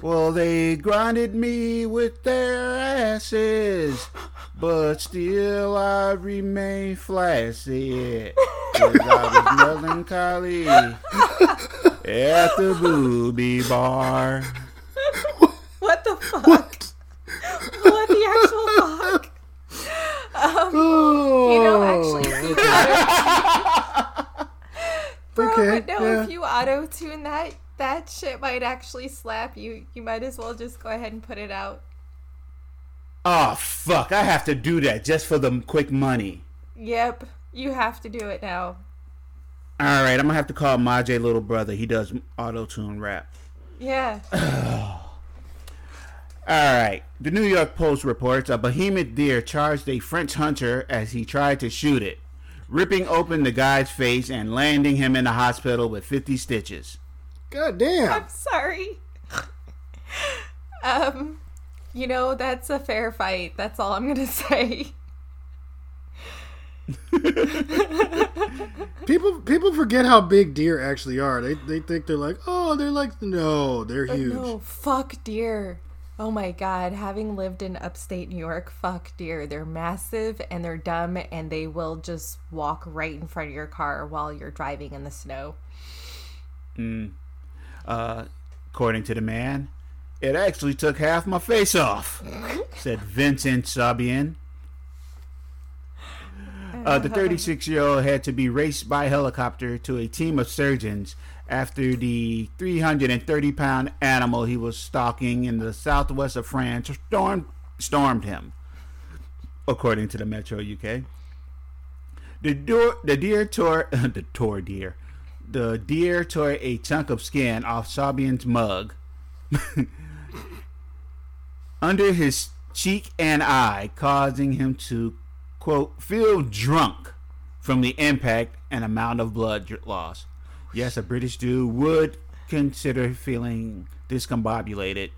Well, they grinded me with their asses, but still I remain flaccid. 'Cause I was melancholy at the Booby Bar. What the fuck? what the actual fuck? Oh, You know, actually, if you oh. auto, bro, Okay, but no, yeah. if you auto tune that, that shit might actually slap you. You might as well just go ahead and put it out. Oh, fuck. I have to do that just for the quick money. Yep, you have to do it now. All right, I'm going to have to call my J little brother. He does auto tune rap. Yeah. All right. The New York Post reports a behemoth deer charged a French hunter as he tried to shoot it, ripping open the guy's face and landing him in the hospital with 50 stitches. God damn! I'm sorry. um, you know, that's a fair fight. That's all I'm gonna say. People people forget how big deer actually are. They they think they're like, oh, they're like no, they're But huge. no, fuck deer. Oh my god, having lived in upstate New York, fuck deer. They're massive and they're dumb and they will just walk right in front of your car while you're driving in the snow. Uh, according to the man, it actually took half my face off, said Vincent Sabian. Uh, the 36 year old had to be raced by helicopter to a team of surgeons after the 330 pound animal he was stalking in the southwest of France stormed, stormed him, according to the Metro UK. The, door, the deer tore the tore deer. The deer tore a chunk of skin off Sabian's mug under his cheek and eye, causing him to, quote, feel drunk from the impact and amount of blood loss. Yes, a British dude would consider feeling discombobulated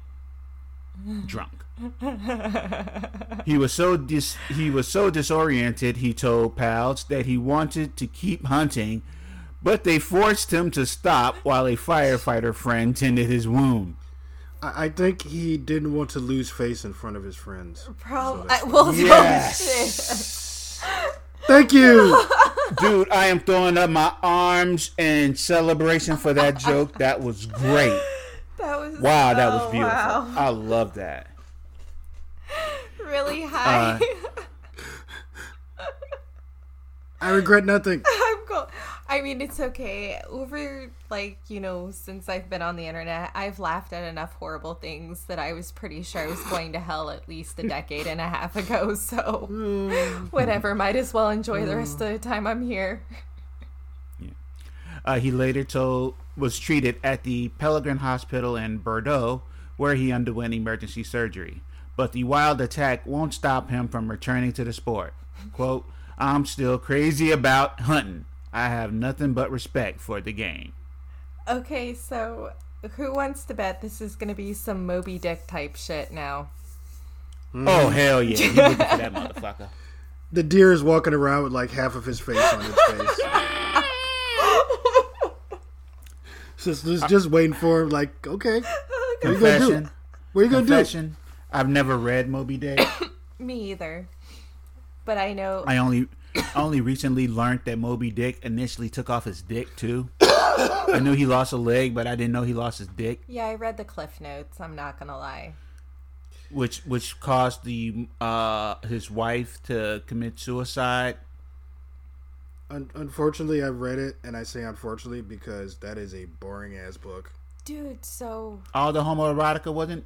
drunk. he was so dis- he was so disoriented, he told pals, that he wanted to keep hunting, but they forced him to stop while a firefighter friend tended his wound. I, I think he didn't want to lose face in front of his friends. Probably. that's- well, Yes. Thank you. Dude, I am throwing up my arms in celebration for that joke. That was great. that was Wow, that was beautiful. wow. I love that. really uh, high. I regret nothing. I'm go- I mean, it's okay. Over like you know, since I've been on the internet, I've laughed at enough horrible things that I was pretty sure I was going to hell at least a decade and a half ago. So whatever, might as well enjoy the rest of the time I'm here. Uh, he later told was treated at the Pellegrin Hospital in Bordeaux, where he underwent emergency surgery. But the wild attack won't stop him from returning to the sport. "Quote: I'm still crazy about hunting. I have nothing but respect for the game." Okay, so who wants to bet this is going to be some Moby Dick type shit now? Hmm. Oh hell yeah! He looking for that motherfucker. The deer is walking around with like half of his face on his face. just, just, just waiting for him. Like, okay, what are you gonna do? Confession. What are you gonna do? Confession. I've never read Moby Dick. Me either. But I know I only I only recently learned that Moby Dick initially took off his dick too. I knew he lost a leg, but I didn't know he lost his dick, Yeah, I read the cliff notes. I'm not gonna lie. which which caused the uh his wife to commit suicide. Un- unfortunately, I've read it, and I say unfortunately because that is a boring ass book. Dude, so All the homoerotica wasn't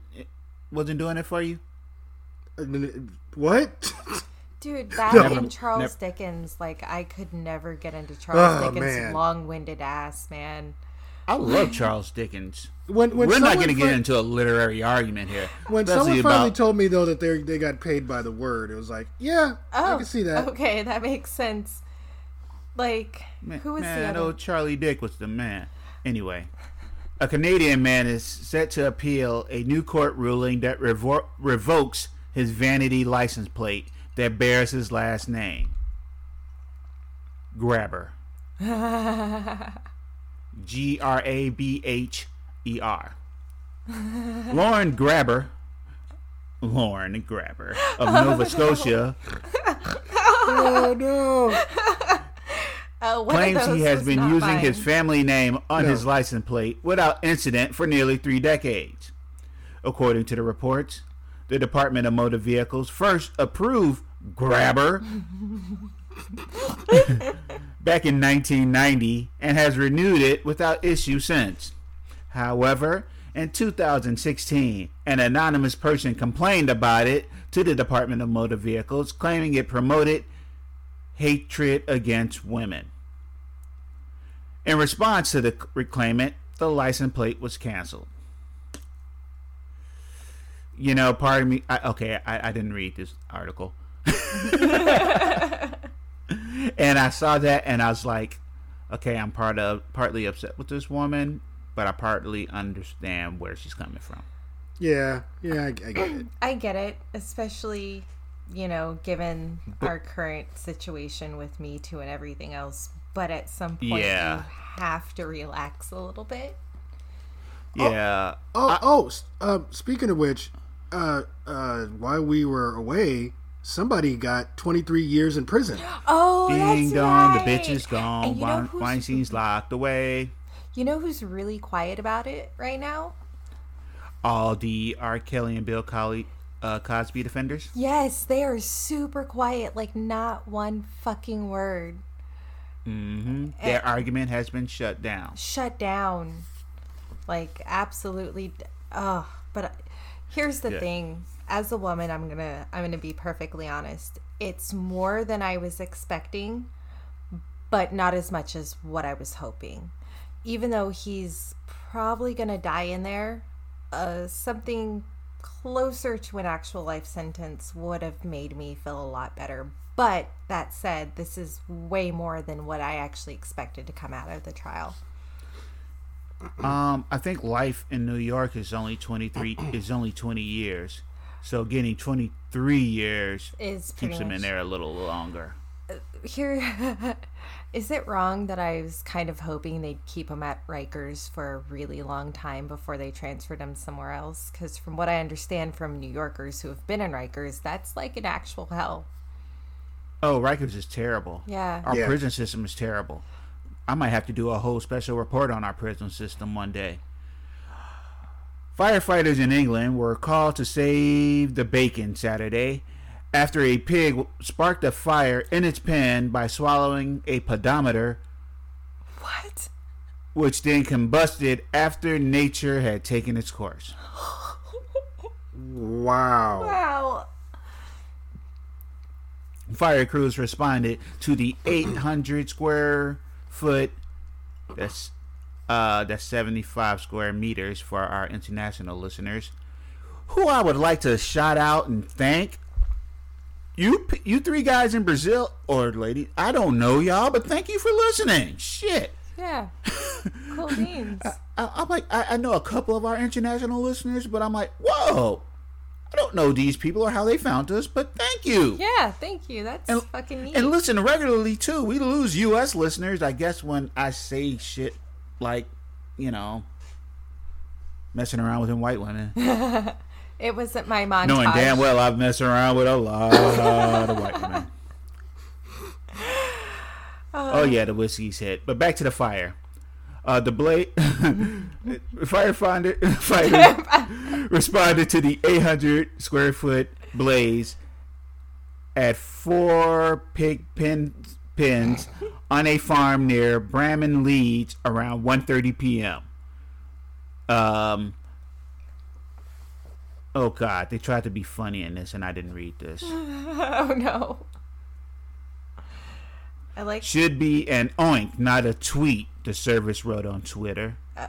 wasn't doing it for you. And then it- What? dude, that Never- and Charles never- Dickens, like I could never get into Charles Oh, Dickens' man. long-winded ass, man. I love Charles Dickens. when when We're not going to get into a literary argument here. When especially someone finally told me though that they they got paid by the word, it was like, yeah, I Oh, can see that. Okay, that makes sense. Like, Man, who was man, the other? old Charlie Dick was the man. Anyway, a Canadian man is set to appeal a new court ruling that revo- revokes his vanity license plate that bears his last name. Grabher. G R A B H E R. Lorne Grabher. Lorne Grabher of Nova Scotia Oh no! Oh, one of claims he has been using mine. his family name on No. his license plate without incident for nearly three decades. According to the reports, the Department of Motor Vehicles first approved Grabher back in 1990 and has renewed it without issue since. However, in 2016, an anonymous person complained about it to the Department of Motor Vehicles, claiming it promoted hatred against women. In response to the reclaimant, the license plate was canceled. You know, pardon me. I, okay, I, I didn't read this article, and I saw that, and I was like, okay, I'm part of partly upset with this woman, but I partly understand where she's coming from. Yeah, yeah, I, I get it. I get it, especially, you know, given our current situation with Me Too and everything else. But at some point, Yeah. you have to relax a little bit. Yeah, Oh, oh. s- Uh, speaking of which, uh, uh, while we were away, somebody got 23 years in prison. Oh, ding that's dong, right. the bitch is gone. And you know Weinstein's locked away. You know who's really quiet about it right now? all the R. Kelly and Bill Cosby, uh, Cosby defenders. Yes, they are super quiet, like not one fucking word. Mm-hmm. Their argument has been shut down. Shut down. Like absolutely oh, but here's the Yeah. thing. As a woman, I'm going to I'm going to be perfectly honest. It's more than I was expecting, but not as much as what I was hoping. even though he's probably going to die in there, uh, something closer to an actual life sentence would have made me feel a lot better. But that said, this is way more than what I actually expected to come out of the trial. Um, I think life in New York is only twenty three is only twenty years, so getting twenty three years Is keeps pretty him in there a little longer. Uh, here, is it wrong that I was kind of hoping they'd keep him at Rikers for a really long time before they transferred him somewhere else? Because from what I understand from New Yorkers who have been in Rikers, that's like an actual hell. Oh, Rikers is terrible. Yeah. Our Yeah. prison system is terrible. I might have to do a whole special report on our prison system one day. Firefighters in England were called to save the bacon Saturday after a pig sparked a fire in its pen by swallowing a pedometer, What? which then combusted after nature had taken its course. Wow. Wow. Fire crews responded to the 800 square foot. That's uh, that's 75 square meters for our international listeners. Who I would like to shout out and thank. You, you three guys in Brazil or lady, I don't know y'all, but thank you for listening. Shit, Yeah. Cool beans. I, I'm like, I, I know a couple of our international listeners, but I'm like, whoa, I don't know these people or how they found us, but thank you. Yeah, thank you. That's And- fucking neat. And listen regularly too. We lose U.S. listeners, I guess, when I say shit like, you know, messing around with them white women, it wasn't my montage. knowing damn well I've messed around with a lot of white women. oh yeah, the whiskey's hit. But back to the fire. Uh, the blade firefighter fighter responded to the 800 square foot blaze at four pig pen pens on a farm near Bramham, Leeds, around 1:30 p.m. Um. Oh God, they tried to be funny in this, and I didn't read this. Oh no. I like Should be an oink, not a tweet. The service wrote on Twitter. Uh,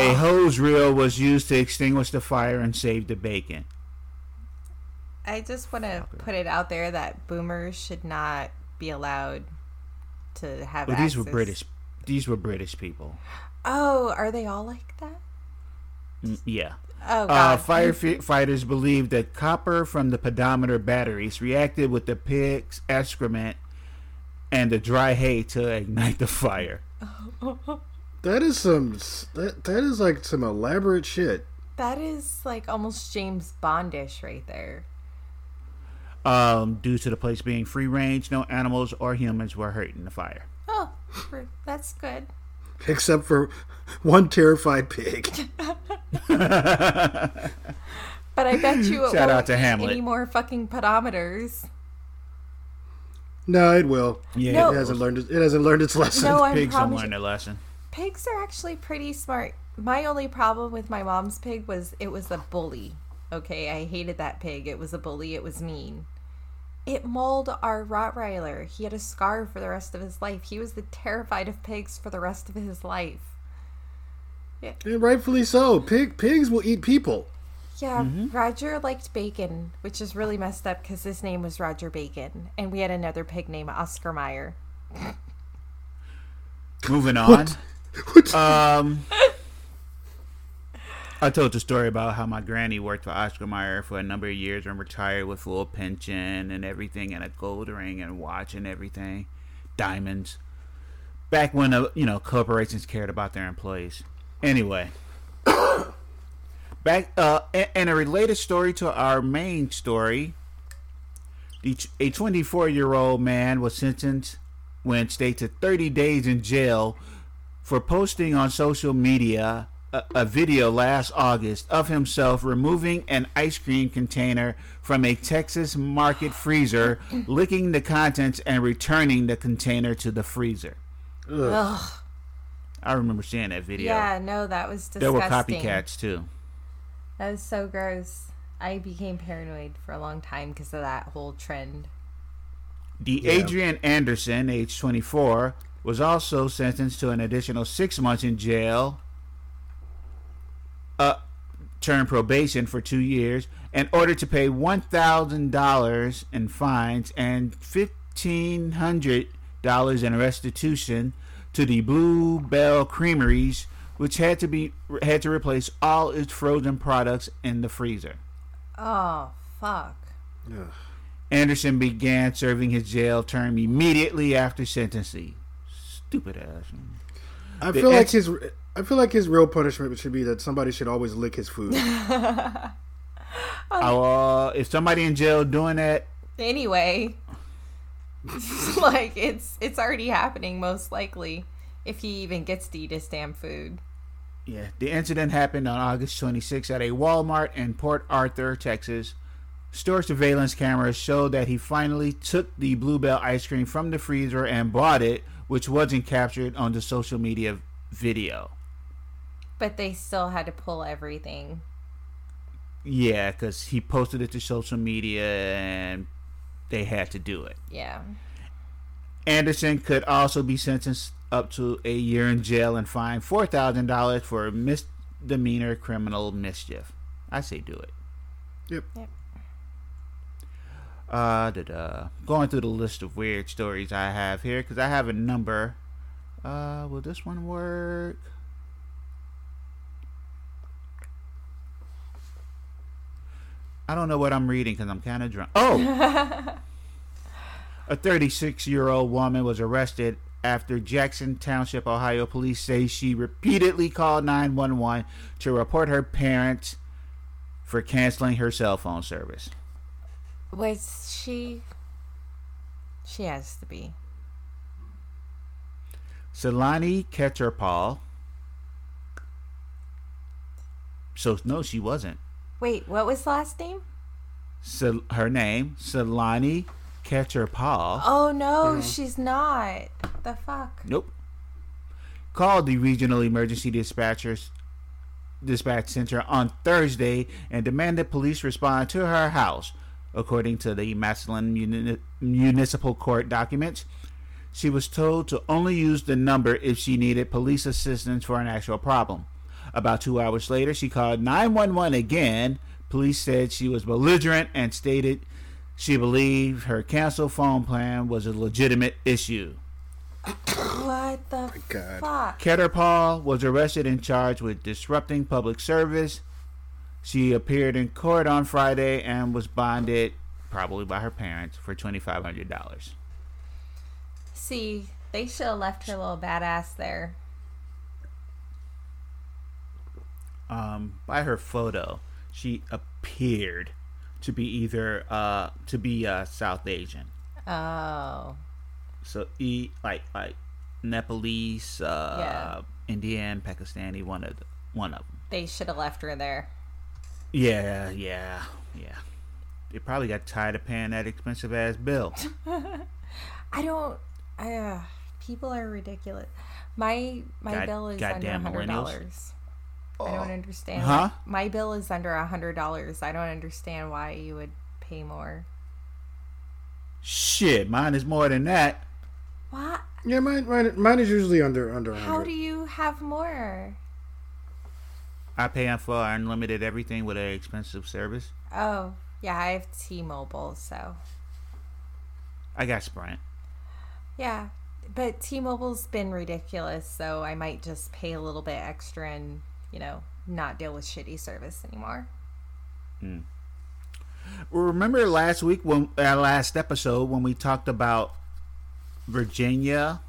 A hose reel was used to extinguish the fire and save the bacon. I just want to put it out there that boomers should not be allowed to have Well, these were British. These were British people. Oh, are they all like that? Mm, Yeah. Oh Uh, god. firefighters believe that copper from the pedometer batteries reacted with the pig's excrement and the dry hay to ignite the fire. that is some. That that is like some elaborate shit. that is like almost James Bondish right there. Um, due to the place being free range, no animals or humans were hurt in the fire. Oh, that's good. Except for one terrified pig. But I bet you it Shout out won't to eat Hamlet. any more fucking pedometers. No, it will. Yeah, No. It hasn't learned. It, it hasn't learned its lesson. No, I pigs don't promise. learn their lesson. Pigs are actually pretty smart. My only problem with my mom's pig was it was a bully. Okay, I hated that pig. It was a bully. It was mean. It mauled our Rottweiler. He had a scar for the rest of his life. He was the terrified of pigs for the rest of his life. And rightfully so. Pig pigs will eat people. Yeah, Roger liked bacon, which is really messed up because his name was Roger Bacon, and we had another pig named Oscar Mayer. Moving on. What? Um, I told the story about how my granny worked for Oscar Mayer for a number of years and retired with full pension and everything, and a gold ring and watch and everything, diamonds. Back when uh, you know corporations cared about their employees. Anyway, back uh, in a related story to our main story, a 24 year old man was sentenced Wednesday to 30 days in jail for posting on social media a, a video last August of himself removing an ice cream container from a Texas market freezer, licking the contents, and returning the container to the freezer. Ugh. I remember seeing that video. Yeah, no, that was disgusting. there were copycats too. That was so gross. I became paranoid for a long time because of that whole trend. The Yeah. Adrian Anderson, age 24, was also sentenced to an additional six months in jail, uh, term probation for two years, and ordered to pay $1,000 in fines and $1,500 in restitution to the Blue Bell Creameries, which had to be had to replace all its frozen products in the freezer. Oh, fuck. Anderson began serving his jail term immediately after sentencing. Stupid ass. I The feel like ex- his I feel like his real punishment should be that somebody should always lick his food. Uh, if somebody in jail doing that, Anyway, like it's it's already happening most likely if he even gets to eat his damn food. yeah, the incident happened on August 26 at a Walmart in Port Arthur, Texas. Store surveillance cameras showed that he finally took the Blue Bell ice cream from the freezer and bought it, which wasn't captured on the social media video. But they still had to pull everything. Yeah, because he posted it to social media and they had to do it. Yeah. Anderson could also be sentenced up to a year in jail and fined four thousand dollars for misdemeanor criminal mischief. I say do it. yep. Yep. Uh, da-da. going through the list of weird stories I have here because I have a number. Uh, will this one work? I don't know what I'm reading because I'm kind of drunk. Oh! a 36 year old woman was arrested after Jackson Township, Ohio police say she repeatedly called 911 to report her parents for canceling her cell phone service. Was she She has to be. Selani Ketcherpal. So no, she wasn't. Wait, what was the last name? Sel- her name, Selani Ketcherpal. Oh no, mm-hmm. she's not. The fuck? Nope. Called the regional emergency dispatchers dispatch center on Thursday and demanded police respond to her house, according to the Massillon Muni- Municipal Court documents. She was told to only use the number if she needed police assistance for an actual problem. About two hours later, she called 911 again. Police said she was belligerent and stated she believed her canceled phone plan was a legitimate issue. What the God. fuck? Ketterpaul was arrested and charged with disrupting public service. She appeared in court on Friday and was bonded, probably by her parents, for $2,500. See, they should have left her little badass there. Um, by her photo, she appeared to be either uh, to be uh, South Asian. Oh. So e like like Nepalese, uh, Yeah. Indian, Pakistani, one of the, one of them. They should have left her there. Yeah, yeah, yeah. They probably got tired of paying that expensive ass bill. I don't. I, uh, people are ridiculous. My my God- bill is under a hundred dollars. I don't uh-huh. understand. Huh? My bill is under a hundred dollars. I don't understand why you would pay more. Shit, mine is more than that. What? Yeah, mine, mine, mine is usually under under How do you have more? I pay for unlimited everything with an expensive service. Oh, yeah, I have T-Mobile, so I got Sprint. yeah. But T-Mobile's been ridiculous, so I might just pay a little bit extra and you know not deal with shitty service anymore. Remember last week when our last episode when we talked about Virginia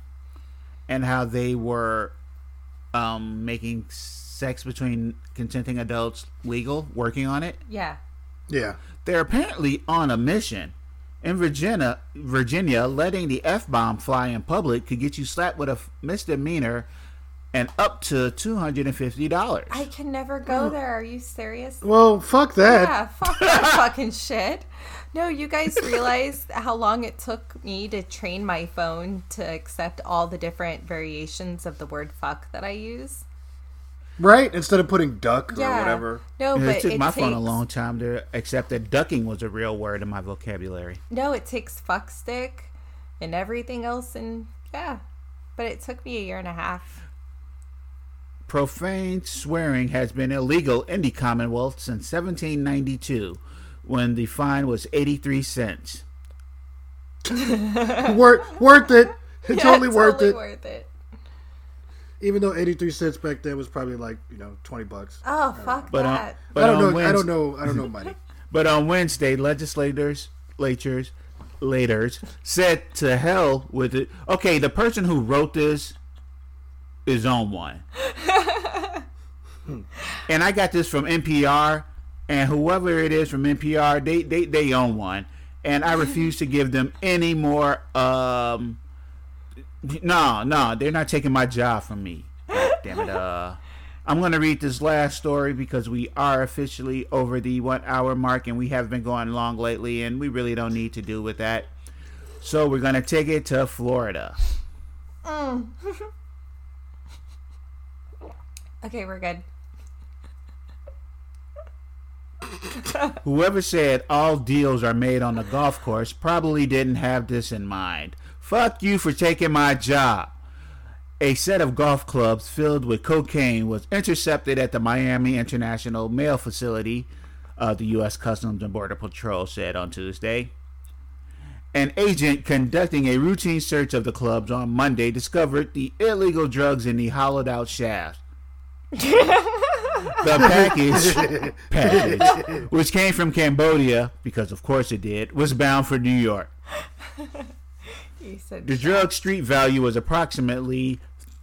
and how they were um, making sex between consenting adults legal, working on it. Yeah. Yeah. They're apparently on a mission. In Virginia, Virginia, letting the f bomb fly in public could get you slapped with a misdemeanor and up to two hundred and fifty dollars. I can never go hmm. there. Are you serious? Well, fuck that. Yeah, fuck that fucking shit. No, you guys realize how long it took me to train my phone to accept all the different variations of the word fuck that I use? Right? Instead of putting duck or whatever. No, but it took it my takes, phone a long time to accept that ducking was a real word in my vocabulary. No, it takes fuck stick and everything else and yeah. But it took me a year and a half. Profane swearing has been illegal in the Commonwealth since 1792, when the fine was 83 cents. worth worth it. Yeah, totally worth it. worth it. Even though eighty three cents back then was probably like you know twenty bucks. Oh fuck But on, that. but I don't on know. I don't know. I don't know money. But on Wednesday, legislators, latures, laters said to hell with it. Okay, the person who wrote this is on one. And I got this from NPR, and whoever it is from NPR, they they they own one, and I refuse to give them any more. Um, no, no, they're not taking my job from me. God damn it. Uh, I'm to read this last story because we are officially over the one hour mark and we have been going long lately and we really don't need to do with that. So we're to take it to Florida. Okay, we're good. Whoever said all deals are made on the golf course probably didn't have this in mind. Fuck you for taking my job. A set of golf clubs filled with cocaine was intercepted at the Miami International Mail Facility, uh, the U.S. Customs and Border Patrol said on Tuesday. An agent conducting a routine search of the clubs on Monday discovered the illegal drugs in the hollowed out shaft. the package, package, which came from Cambodia, because of course it did, was bound for New York. You said The drug street value was approximately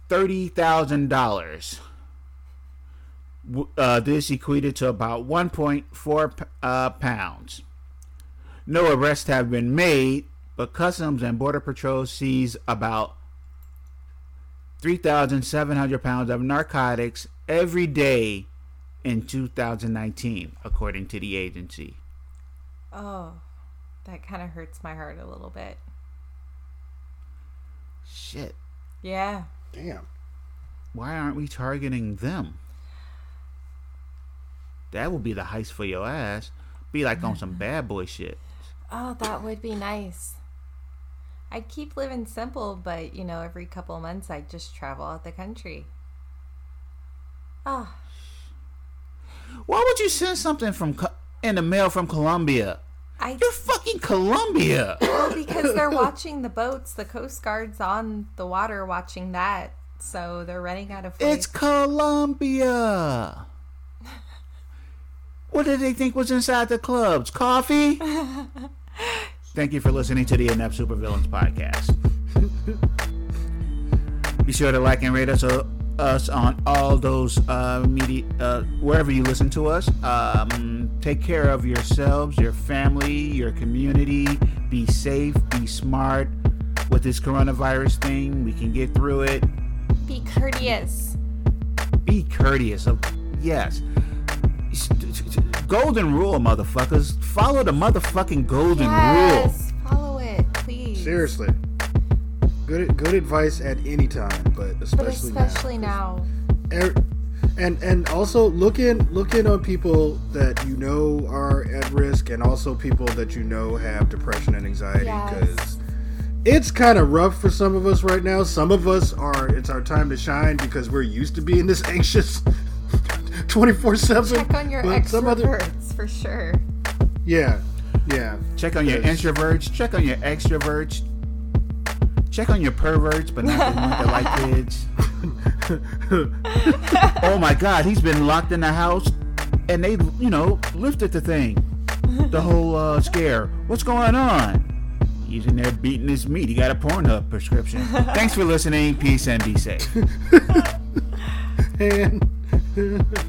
thirty thousand dollars. Uh, this equated to about one point four uh, pounds. No arrests have been made, but Customs and Border Patrol seized about three thousand seven hundred pounds of narcotics every day in 2019, according to the agency. Oh, that kind of hurts my heart a little bit. Shit. Yeah. Damn. Why aren't we targeting them? That would be the heist for your ass. Be like on some bad boy shit. Oh, that would be nice. I'd keep living simple, but you know, every couple of months I'd just travel out the country. Oh, Why would you send something from Co- in the mail from Colombia? I You're fucking Colombia. well because they're watching the boats. The Coast Guard's on the water watching that, so they're running out of. It's Colombia. What did they think was inside the clubs? Coffee? Thank you for listening to the Inept Supervillains podcast. Be sure to like and rate us, uh, us on all those uh, media, uh, wherever you listen to us. Um, take care of yourselves, your family, your community. Be safe, be smart. With this coronavirus thing, we can get through it. Be courteous. Be courteous. Of yes. Golden rule, motherfuckers. Follow the motherfucking golden rule. Yes, follow it, please. Seriously. Good good advice at any time, but But especially, especially now. Er- And and also look in look in on people that you know are at risk, and also people that you know have depression and anxiety Yes. because it's kind of rough for some of us right now. Some of us are it's our time to shine because we're used to being this anxious twenty four seven. Check on your extroverts for sure. yeah yeah Check on your introverts. Check on your extroverts. Check on your perverts, but not the ones that like kids. oh my God, he's been locked in the house, and they, you know, lifted the thing, the whole uh, scare. What's going on? He's in there beating his meat. He got a Pornhub prescription. Thanks for listening. Peace and be safe. and.